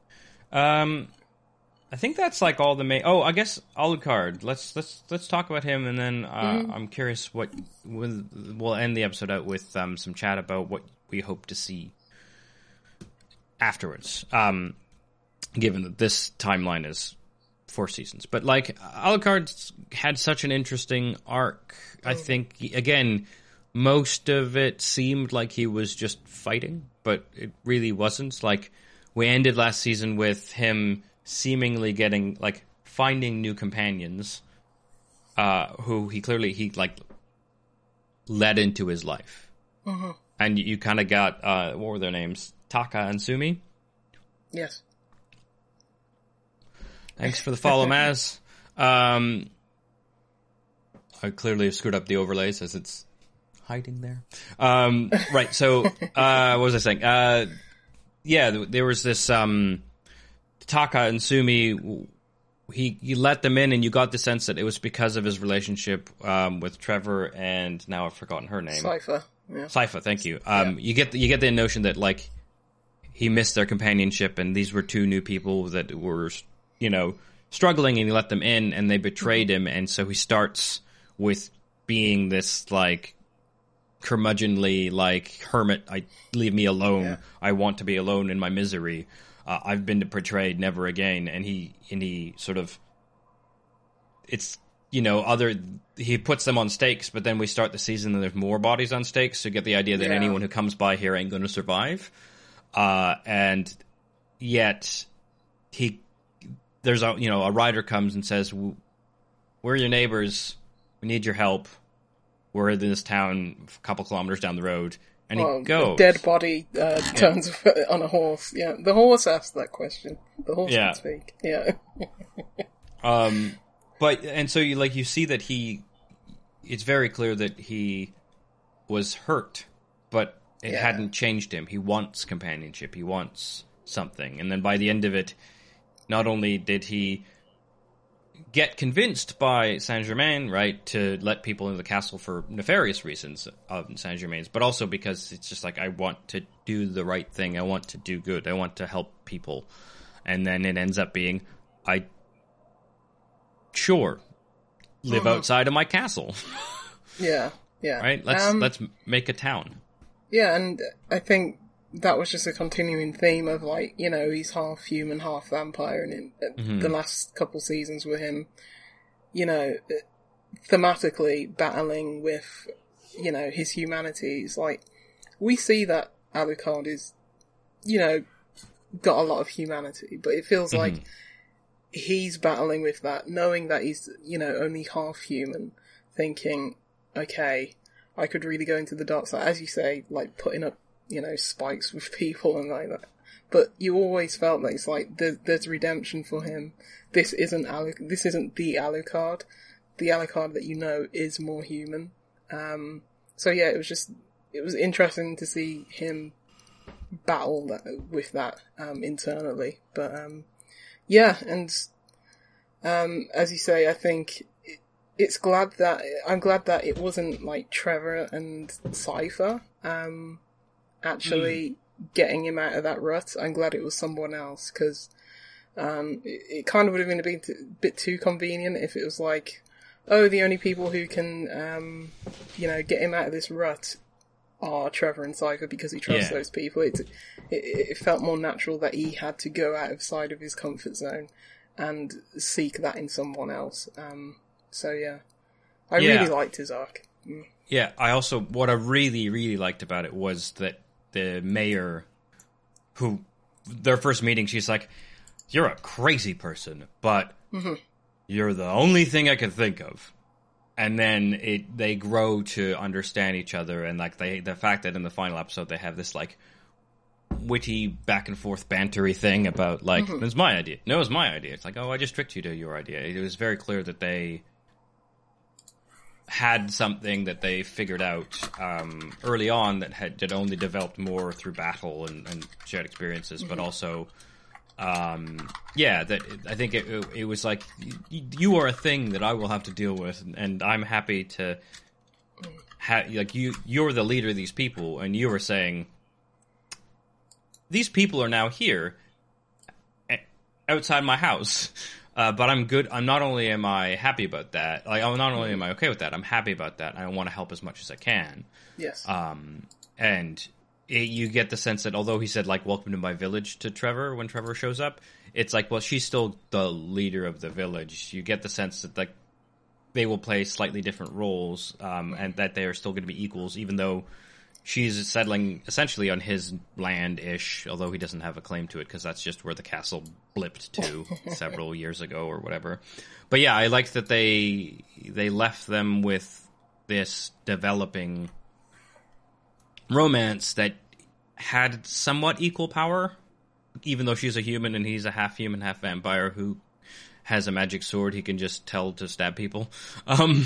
um, I think that's like all the main. Oh, I guess Alucard. Let's let's let's talk about him, and then uh, mm-hmm. I'm curious what we'll, we'll end the episode out with um, some chat about what we hope to see afterwards. Um, given that this timeline is four seasons, but like Alucard had such an interesting arc. I oh. think again, most of it seemed like he was just fighting, but it really wasn't. Like we ended last season with him seemingly getting like finding new companions uh, who he clearly he like led into his life mm-hmm. and you, you kind of got uh, what were their names taka and sumi yes thanks for the follow <laughs> maz um, i clearly have screwed up the overlays as it's hiding there um, right so <laughs> uh, what was i saying uh, yeah, there was this um, Taka and Sumi. He he let them in, and you got the sense that it was because of his relationship um, with Trevor, and now I've forgotten her name. Sypha. Yeah. Sypha, thank you. Um, yeah. You get the, you get the notion that like he missed their companionship, and these were two new people that were you know struggling, and he let them in, and they betrayed mm-hmm. him, and so he starts with being this like curmudgeonly like hermit. I leave me alone. Yeah. I want to be alone in my misery. Uh, I've been portrayed never again. And he and he sort of it's you know other he puts them on stakes, but then we start the season and there's more bodies on stakes. So you get the idea that yeah. anyone who comes by here ain't going to survive. Uh, and yet he there's a you know a rider comes and says we're your neighbors we need your help we're in this town a couple kilometers down the road, and he goes. dead body uh, turns yeah. <laughs> on a horse. Yeah, the horse asks that question. The horse yeah. can speak. Yeah. <laughs> um, but and so you like you see that he, it's very clear that he was hurt, but it yeah. hadn't changed him. He wants companionship. He wants something, and then by the end of it, not only did he get convinced by Saint Germain, right, to let people into the castle for nefarious reasons of Saint Germain's, but also because it's just like I want to do the right thing, I want to do good, I want to help people, and then it ends up being I sure live Mhm. outside of my castle, <laughs> Yeah, yeah. right? Let's Um, let's make a town. Yeah, and I think that was just a continuing theme of like, you know, he's half human, half vampire, and in, Mhm. the last couple seasons with him, you know, thematically battling with, you know, his humanity. It's like we see that Alucard is, you know, got a lot of humanity, but it feels like he's battling with that, knowing that he's, you know, only half human, thinking, okay, I could really go into the dark side, as you say, like putting up, you know, spikes with <laughs> people and like that. But you always felt that it's like there's, there's redemption for him. This isn't Alu- this isn't the Alucard. The Alucard that you know is more human. Um, so yeah, it was just it was interesting to see him battle that, with that um, internally. But um, yeah, and um, as you say, I think it, it's glad that I'm glad that it wasn't like Trevor and Sypha um, actually getting him out of that rut. I'm glad it was someone else because um, it, it kind of would have been a bit, a bit too convenient if it was like, oh, the only people who can, um, you know, get him out of this rut are Trevor and Sypha because he trusts Yeah. those people. It, it it felt more natural that he had to go outside of his comfort zone and seek that in someone else. Um, so yeah, I Yeah. really liked his arc. Mm. Yeah, I also what I really really liked about it was that the mayor, who their first meeting, she's like, "You're a crazy person, but mm-hmm. you're the only thing I could think of." And then it they grow to understand each other, and like they the fact that in the final episode they have this like witty back and forth bantery thing about like mm-hmm. it's my idea, no, it's my idea. It's like oh, I just tricked you to your idea. It was very clear that they had something that they figured out um, early on that had that only developed more through battle and, and shared experiences, but also, um, yeah, that I think it, it, it was like you are a thing that I will have to deal with, and I'm happy to. Ha- like you, you're the leader of these people, and you were saying these people are now here outside my house. <laughs> Uh, but I'm good. I'm not only am I happy about that. Like, I'm not only am I okay with that. I'm happy about that. I want to help as much as I can. Yes. Um, and it, you get the sense that although he said like "Welcome to my village" to Trevor when Trevor shows up, it's like well she's still the leader of the village. You get the sense that like they will play slightly different roles, um, and that they are still going to be equals, even though she's settling essentially on his land ish, although he doesn't have a claim to it because that's just where the castle blipped to <laughs> several years ago or whatever. But yeah, I liked that they they left them with this developing romance that had somewhat equal power, even though she's a human and he's a half human, half vampire who has a magic sword he can just tell to stab people. Um,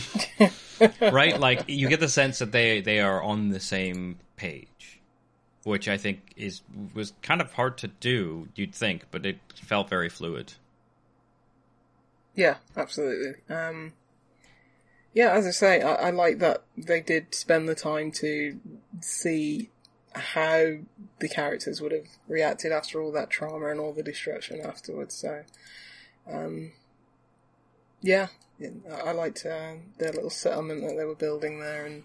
<laughs> right? Like you get the sense that they they are on the same page, which I think is was kind of hard to do. You'd think, but it felt very fluid. Yeah, absolutely. Um, yeah, as I say, I, I like that they did spend the time to see how the characters would have reacted after all that trauma and all the destruction afterwards. So, um, yeah, yeah, I liked uh, their little settlement that they were building there. And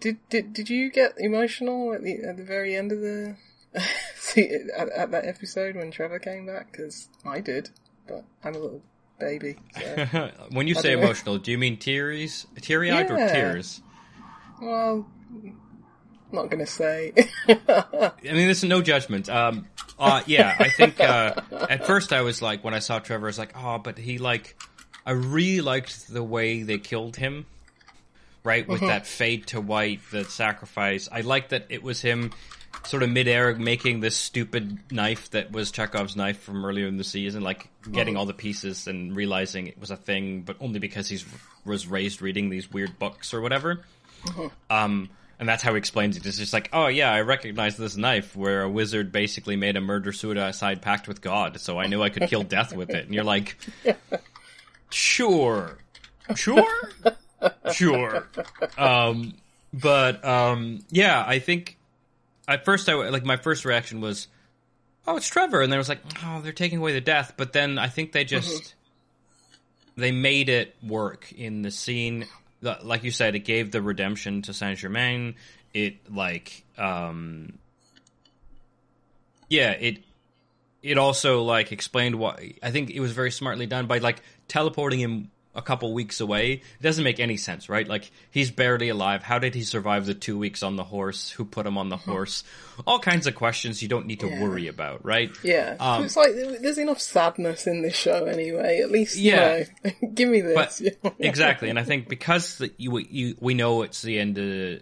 did did did you get emotional at the at the very end of the <laughs> see at, at that episode when Trevor came back? Because I did, but I'm a little baby. So. <laughs> when you I say know. emotional, do you mean tears, teary eyed or tears? well, not gonna say. <laughs> I mean, there's no judgment. Um, uh, yeah, I think uh, at first I was like, when I saw Trevor, I was like, oh, but he like, I really liked the way they killed him, right? With that fade to white, the sacrifice. I liked that it was him sort of midair making this stupid knife that was Chekhov's knife from earlier in the season, like getting all the pieces and realizing it was a thing, but only because he's was raised reading these weird books or whatever. Um, and that's how he explains it. It's just like, oh yeah, I recognize this knife where a wizard basically made a murder suicide pact with God, so I knew I could kill death with it. And you're like, sure, sure, sure. Um, but um, yeah, I think at first I like my first reaction was, oh, it's Trevor, and then I was like, oh, they're taking away the death. But then I think they just mm-hmm. they made it work in the scene like you said, it gave the redemption to Saint Germain. It like, um, yeah, it it also like explained why. I think it was very smartly done by like teleporting him a couple weeks away. It doesn't make any sense, right? Like he's barely alive. How did he survive the two weeks on the horse? Who put him on the horse? All kinds of questions you don't need to yeah. worry about, right? Yeah, um, it's like there's enough sadness in this show anyway. At least, yeah, you know, <laughs> give me this. But, <laughs> exactly, and I think because the, you, you we know it's the end of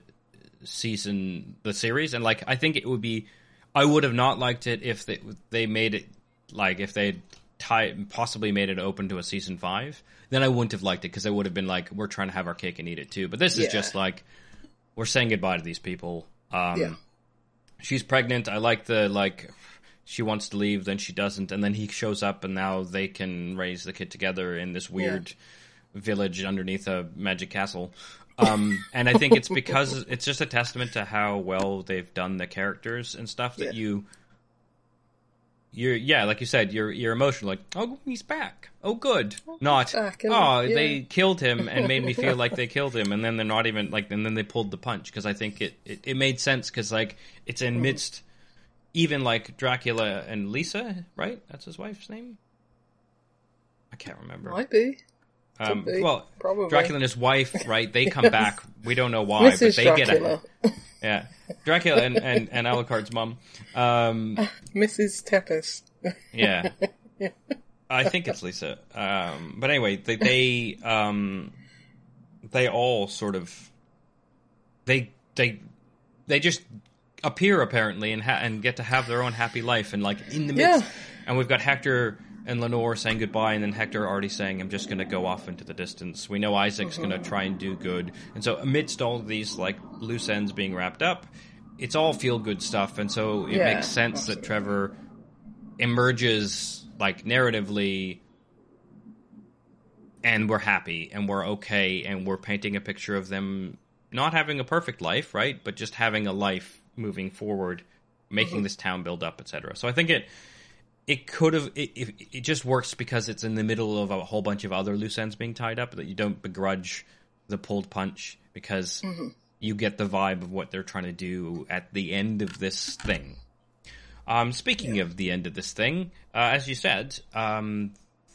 season the series, and like I think it would be. I would have not liked it if they they made it like if they tie possibly made it open to a season five then I wouldn't have liked it because I would have been like, we're trying to have our cake and eat it too. But this is yeah. just like, we're saying goodbye to these people. Um, yeah. She's pregnant. I like the like, she wants to leave, then she doesn't, and then he shows up, and now they can raise the kid together in this weird yeah. village underneath a magic castle. Um, <laughs> and I think it's because it's just a testament to how well they've done the characters and stuff that you you're yeah, like you said, you're you're emotional. Like, oh, he's back. Oh, good. Not back, oh, yeah. they killed him and made me feel like they <laughs> killed him, and then they're not even like, and then they pulled the punch because I think it, it it made sense because like it's in mm-hmm. midst, even like Dracula and Lisa, right? That's his wife's name. I can't remember. Might be. Um, be. Well, Probably. Dracula and his wife, right? They come <laughs> back. We don't know why, Mrs. but they Dracula. get a <laughs> yeah, Dracula and and, and Alucard's mom. Um, Mrs. Tepes. yeah. yeah. I think it's Lisa. Um, but anyway, they they um, they all sort of they they they just appear apparently and ha- and get to have their own happy life and like in the midst. Yeah. And we've got Hector and Lenore saying goodbye, and then Hector already saying, "I'm just going to go off into the distance." We know Isaac's mm-hmm. going to try and do good, and so amidst all these like loose ends being wrapped up, it's all feel good stuff, and so it yeah, makes sense absolutely. that Trevor emerges like narratively, and we're happy and we're okay, and we're painting a picture of them not having a perfect life, right, but just having a life moving forward, making mm-hmm. this town build up, etc. So I think it it could have it, it, it, just works because it's in the middle of a whole bunch of other loose ends being tied up that you don't begrudge the pulled punch because mm-hmm. you get the vibe of what they're trying to do at the end of this thing. Um, speaking yeah. of the end of this thing, uh, as you said, um,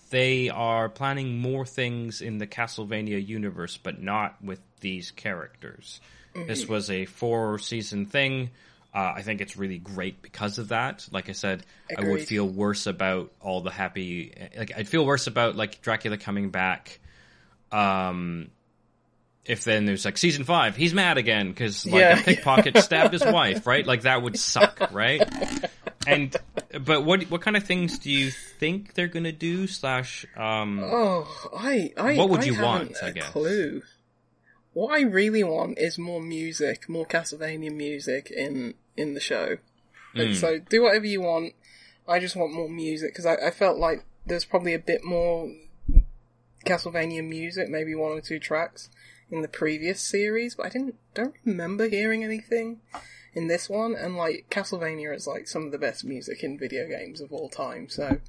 they are planning more things in the Castlevania universe, but not with these characters. Mm-hmm. This was a four season thing. Uh, I think it's really great because of that. Like I said, Agreed. I would feel worse about all the happy. Like I'd feel worse about like Dracula coming back. Um, if then there's like season five, he's mad again because like yeah. a pickpocket <laughs> stabbed his wife, right? Like that would suck, right? And but what what kind of things do you think they're gonna do? Slash, um, oh, I, I what would I you want? I guess. Clue. What I really want is more music, more Castlevania music in in the show. Mm. So do whatever you want. I just want more music because I, I felt like there's probably a bit more Castlevania music, maybe one or two tracks in the previous series, but I didn't don't remember hearing anything in this one. And like Castlevania is like some of the best music in video games of all time, so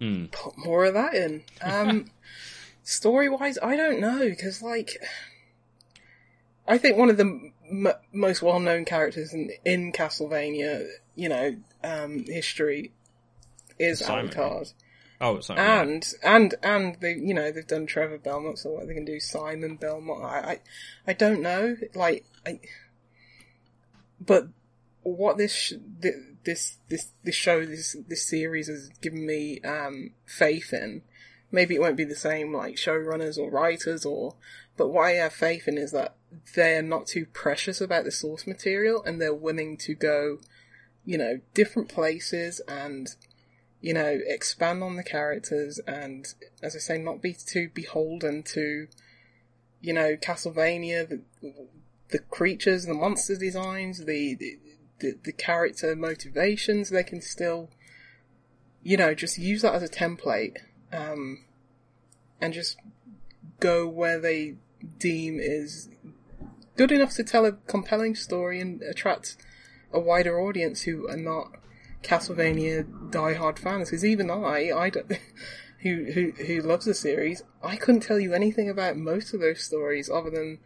mm. put more of that in. Um, <laughs> story wise, I don't know because like I think one of the m- most well-known characters in, in Castlevania, you know, um, history is Simon. Alucard. Oh, Simon. And and and they, you know, they've done Trevor Belmont, so what they can do, Simon Belmont. I, I, I don't know, like, I, but what this this this this show this this series has given me um, faith in. Maybe it won't be the same like showrunners or writers or, but what I have faith in is that they're not too precious about the source material and they're willing to go, you know, different places and, you know, expand on the characters and, as I say, not be too beholden to, you know, Castlevania, the, the creatures, the monster designs, the, the the, character motivations, they can still, you know, just use that as a template, um, and just go where they deem is good enough to tell a compelling story and attract a wider audience who are not Castlevania diehard fans. Because even I, I don't, <laughs> who who who loves the series, I couldn't tell you anything about most of those stories other than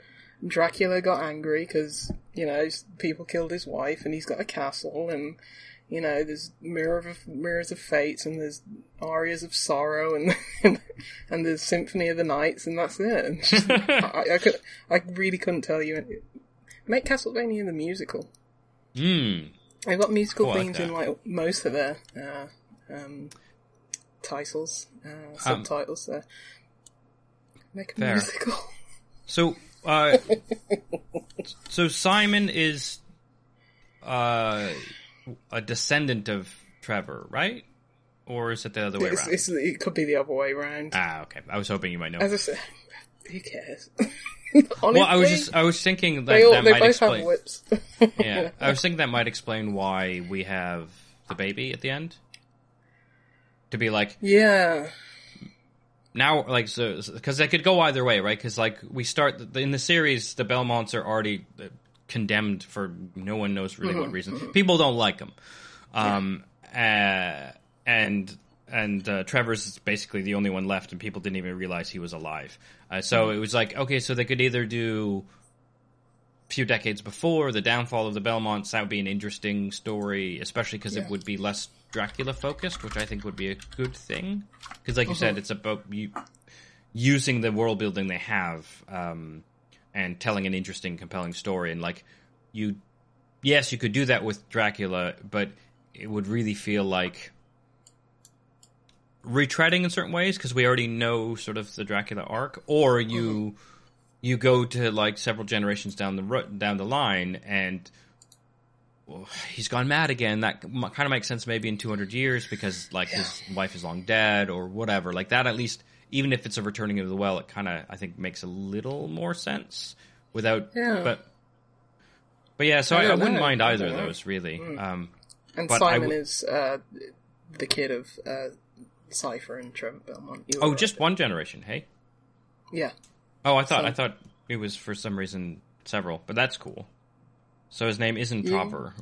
Dracula got angry because you know people killed his wife, and he's got a castle, and you know there's mirror of mirrors of fates, and there's arias of sorrow, and <laughs> and, and there's symphony of the nights, and that's it. Just, <laughs> I, I, could, I really couldn't tell you. Make Castlevania the musical. Hmm. They've got musical Oh, like themes in like most of their uh, um, titles, uh, subtitles. there. Make a Fair. musical. <laughs> So, uh, so Simon is uh, a descendant of Trevor, right? Or is it the other way It's, around? it's, it could be the other way around. Ah, okay. I was hoping you might know. As I said, who cares? Honestly, <laughs> well, I was just I was thinking that they, all, that might both explain. have whips. <laughs> Yeah, I was thinking that might explain why we have the baby at the end. To be like yeah, now, like so, because they could go either way, right? Because like we start in the series, the Belmonts are already condemned for no one knows really Mm-hmm, what reason. People don't like them, um, uh, and and uh, Trevor's is basically the only one left, and people didn't even realize he was alive. Uh, so Mm-hmm. it was like okay, so they could either do a few decades before the downfall of the Belmonts. That would be an interesting story, especially because Yeah. it would be less Dracula focused, which I think would be a good thing. Because, like you said, it's about you using the world building they have um, and telling an interesting, compelling story. And like you, yes, you could do that with Dracula, but it would really feel like retreading in certain ways because we already know sort of the Dracula arc, or you mm-hmm. you go to like several generations down the ro- down the line and well, he's gone mad again. That kind of makes sense maybe in 200 years because like his wife is long dead or whatever. Like that at least even if it's a returning of the well, it kind of I think makes a little more sense without Yeah. but but yeah, so I I, I, wouldn't mind either of those really. Um and Simon w- is uh, the kid of uh, Sypha and Trevor Belmont. You oh, just one generation, hey? yeah. Oh, I thought So- I thought it was for some reason several, but that's cool. So his name isn't Yeah. Trevor.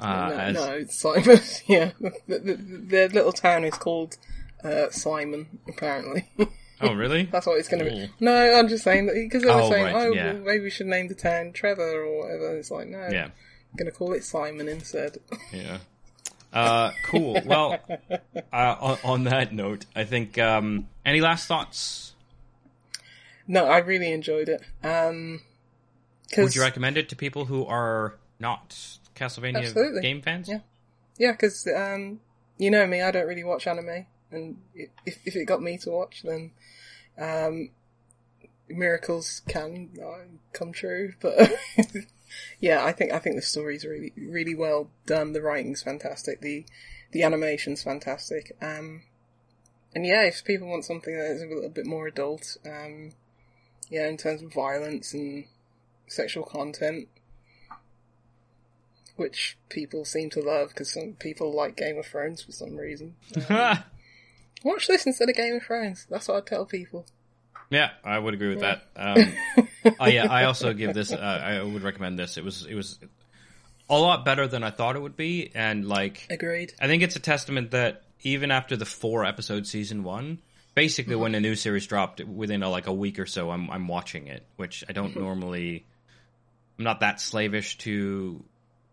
Uh, no, as- no, it's Simon. <laughs> yeah, the, the, their little town is called uh, Simon. Apparently, <laughs> Oh, really? that's what it's going to be. No, I'm just saying that because they were Oh, saying, right, oh, yeah. well, maybe we should name the town Trevor or whatever. It's like, no, Yeah, I'm going to call it Simon instead. <laughs> yeah. Uh, cool. Well, uh, on, on that note, I think um, any last thoughts? no, I really enjoyed it. Um, Would you recommend it to people who are not Castlevania Absolutely. game fans? Yeah. Yeah, because um, you know me, I don't really watch anime, and if if it got me to watch, then um, miracles can uh, come true. But <laughs> yeah, I think I think the story's really really well done. The writing's fantastic. The the animation's fantastic. Um, and yeah, if people want something that is a little bit more adult, um, yeah, in terms of violence and sexual content, which people seem to love because some people like Game of Thrones for some reason. <laughs> Um, watch this instead of Game of Thrones. That's what I tell people. yeah, I would agree with that. Um, <laughs> oh yeah, I also give this. Uh, I would recommend this. It was it was a lot better than I thought it would be, and like Agreed. I think it's a testament that even after the four episode season one, basically when a new series dropped within a, like a week or so, I'm I'm watching it, which I don't normally. I'm not that slavish to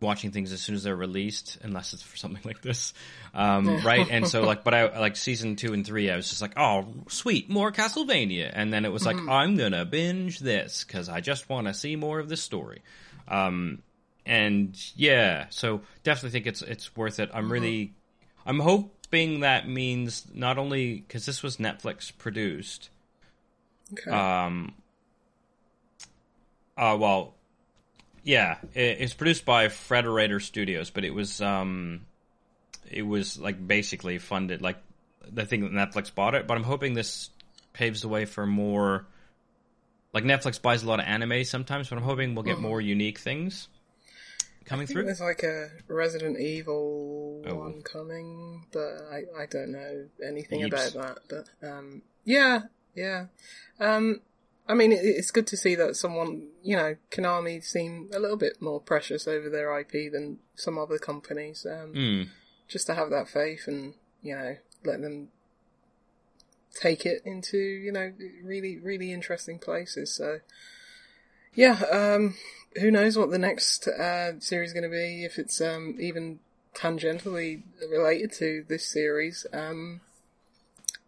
watching things as soon as they're released, unless it's for something like this, um, right? And so <laughs> like, but I like season two and three, I was just like, oh, sweet, more Castlevania, and then it was like, I'm gonna binge this because I just want to see more of this story. Um, and yeah, so definitely think it's it's worth it. I'm really, I'm hoping that means not only because this was Netflix produced, Okay. um, uh, well, yeah, it, it's produced by Frederator Studios, but it was um, it was like basically funded like I think Netflix bought it, but I'm hoping this paves the way for more like Netflix buys a lot of anime sometimes, but I'm hoping we'll get more unique things coming through. There's like a Resident Evil oh. one coming, but I, I don't know anything Heaps. about that. But um, yeah, yeah. Um, I mean, it's good to see that someone, you know, Konami seem a little bit more precious over their IP than some other companies. Um, mm. Just to have that faith and you know let them take it into you know really really interesting places. So yeah, um, who knows what the next uh, series is going to be? If it's um, even tangentially related to this series, um,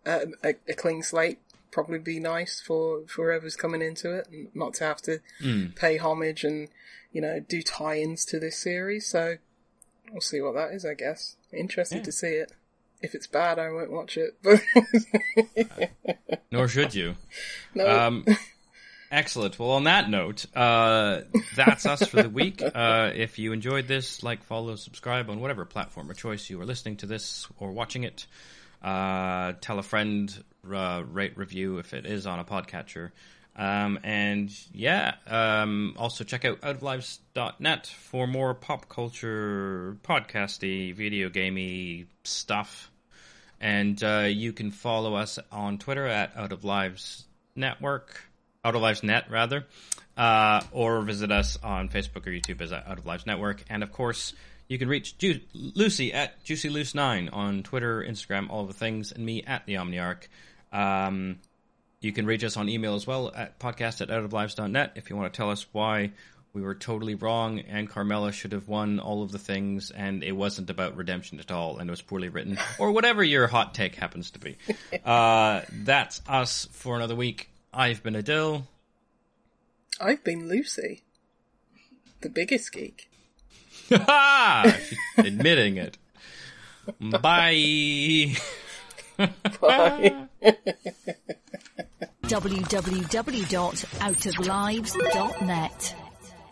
uh, a, a, clean slate probably be nice for, for whoever's coming into it, and not to have to mm. pay homage and you know do tie-ins to this series. So we'll see what that is. I guess interested yeah. to see it. If it's bad, I won't watch it. but <laughs> Nor should you. <laughs> No. Um, excellent. Well, on that note, uh, that's us for the week. <laughs> Uh, if you enjoyed this, like, follow, subscribe on whatever platform or choice you are listening to this or watching it. Uh, tell a friend, uh, rate, review if it is on a podcatcher. Um, and yeah, um, also check out outoflives.net for more pop culture, podcasty, video gamey stuff. And uh, you can follow us on Twitter at Out of Lives Network, Out of Lives Net rather, uh, or visit us on Facebook or YouTube as Out of Lives Network. And of course, you can reach Ju- Lucy at JuicyLuce9 on Twitter, Instagram, all the things, and me at the Omniarch. Um, you can reach us on email as well at podcast at outoflives.net if you want to tell us why we were totally wrong and Carmilla should have won all of the things and it wasn't about redemption at all and it was poorly written <laughs> or whatever your hot take happens to be. Uh, that's us for another week. I've been Aadil. I've been Lucy. The biggest geek. <laughs> Admitting it. Bye. <laughs> <laughs> <laughs> Www.outoflives.net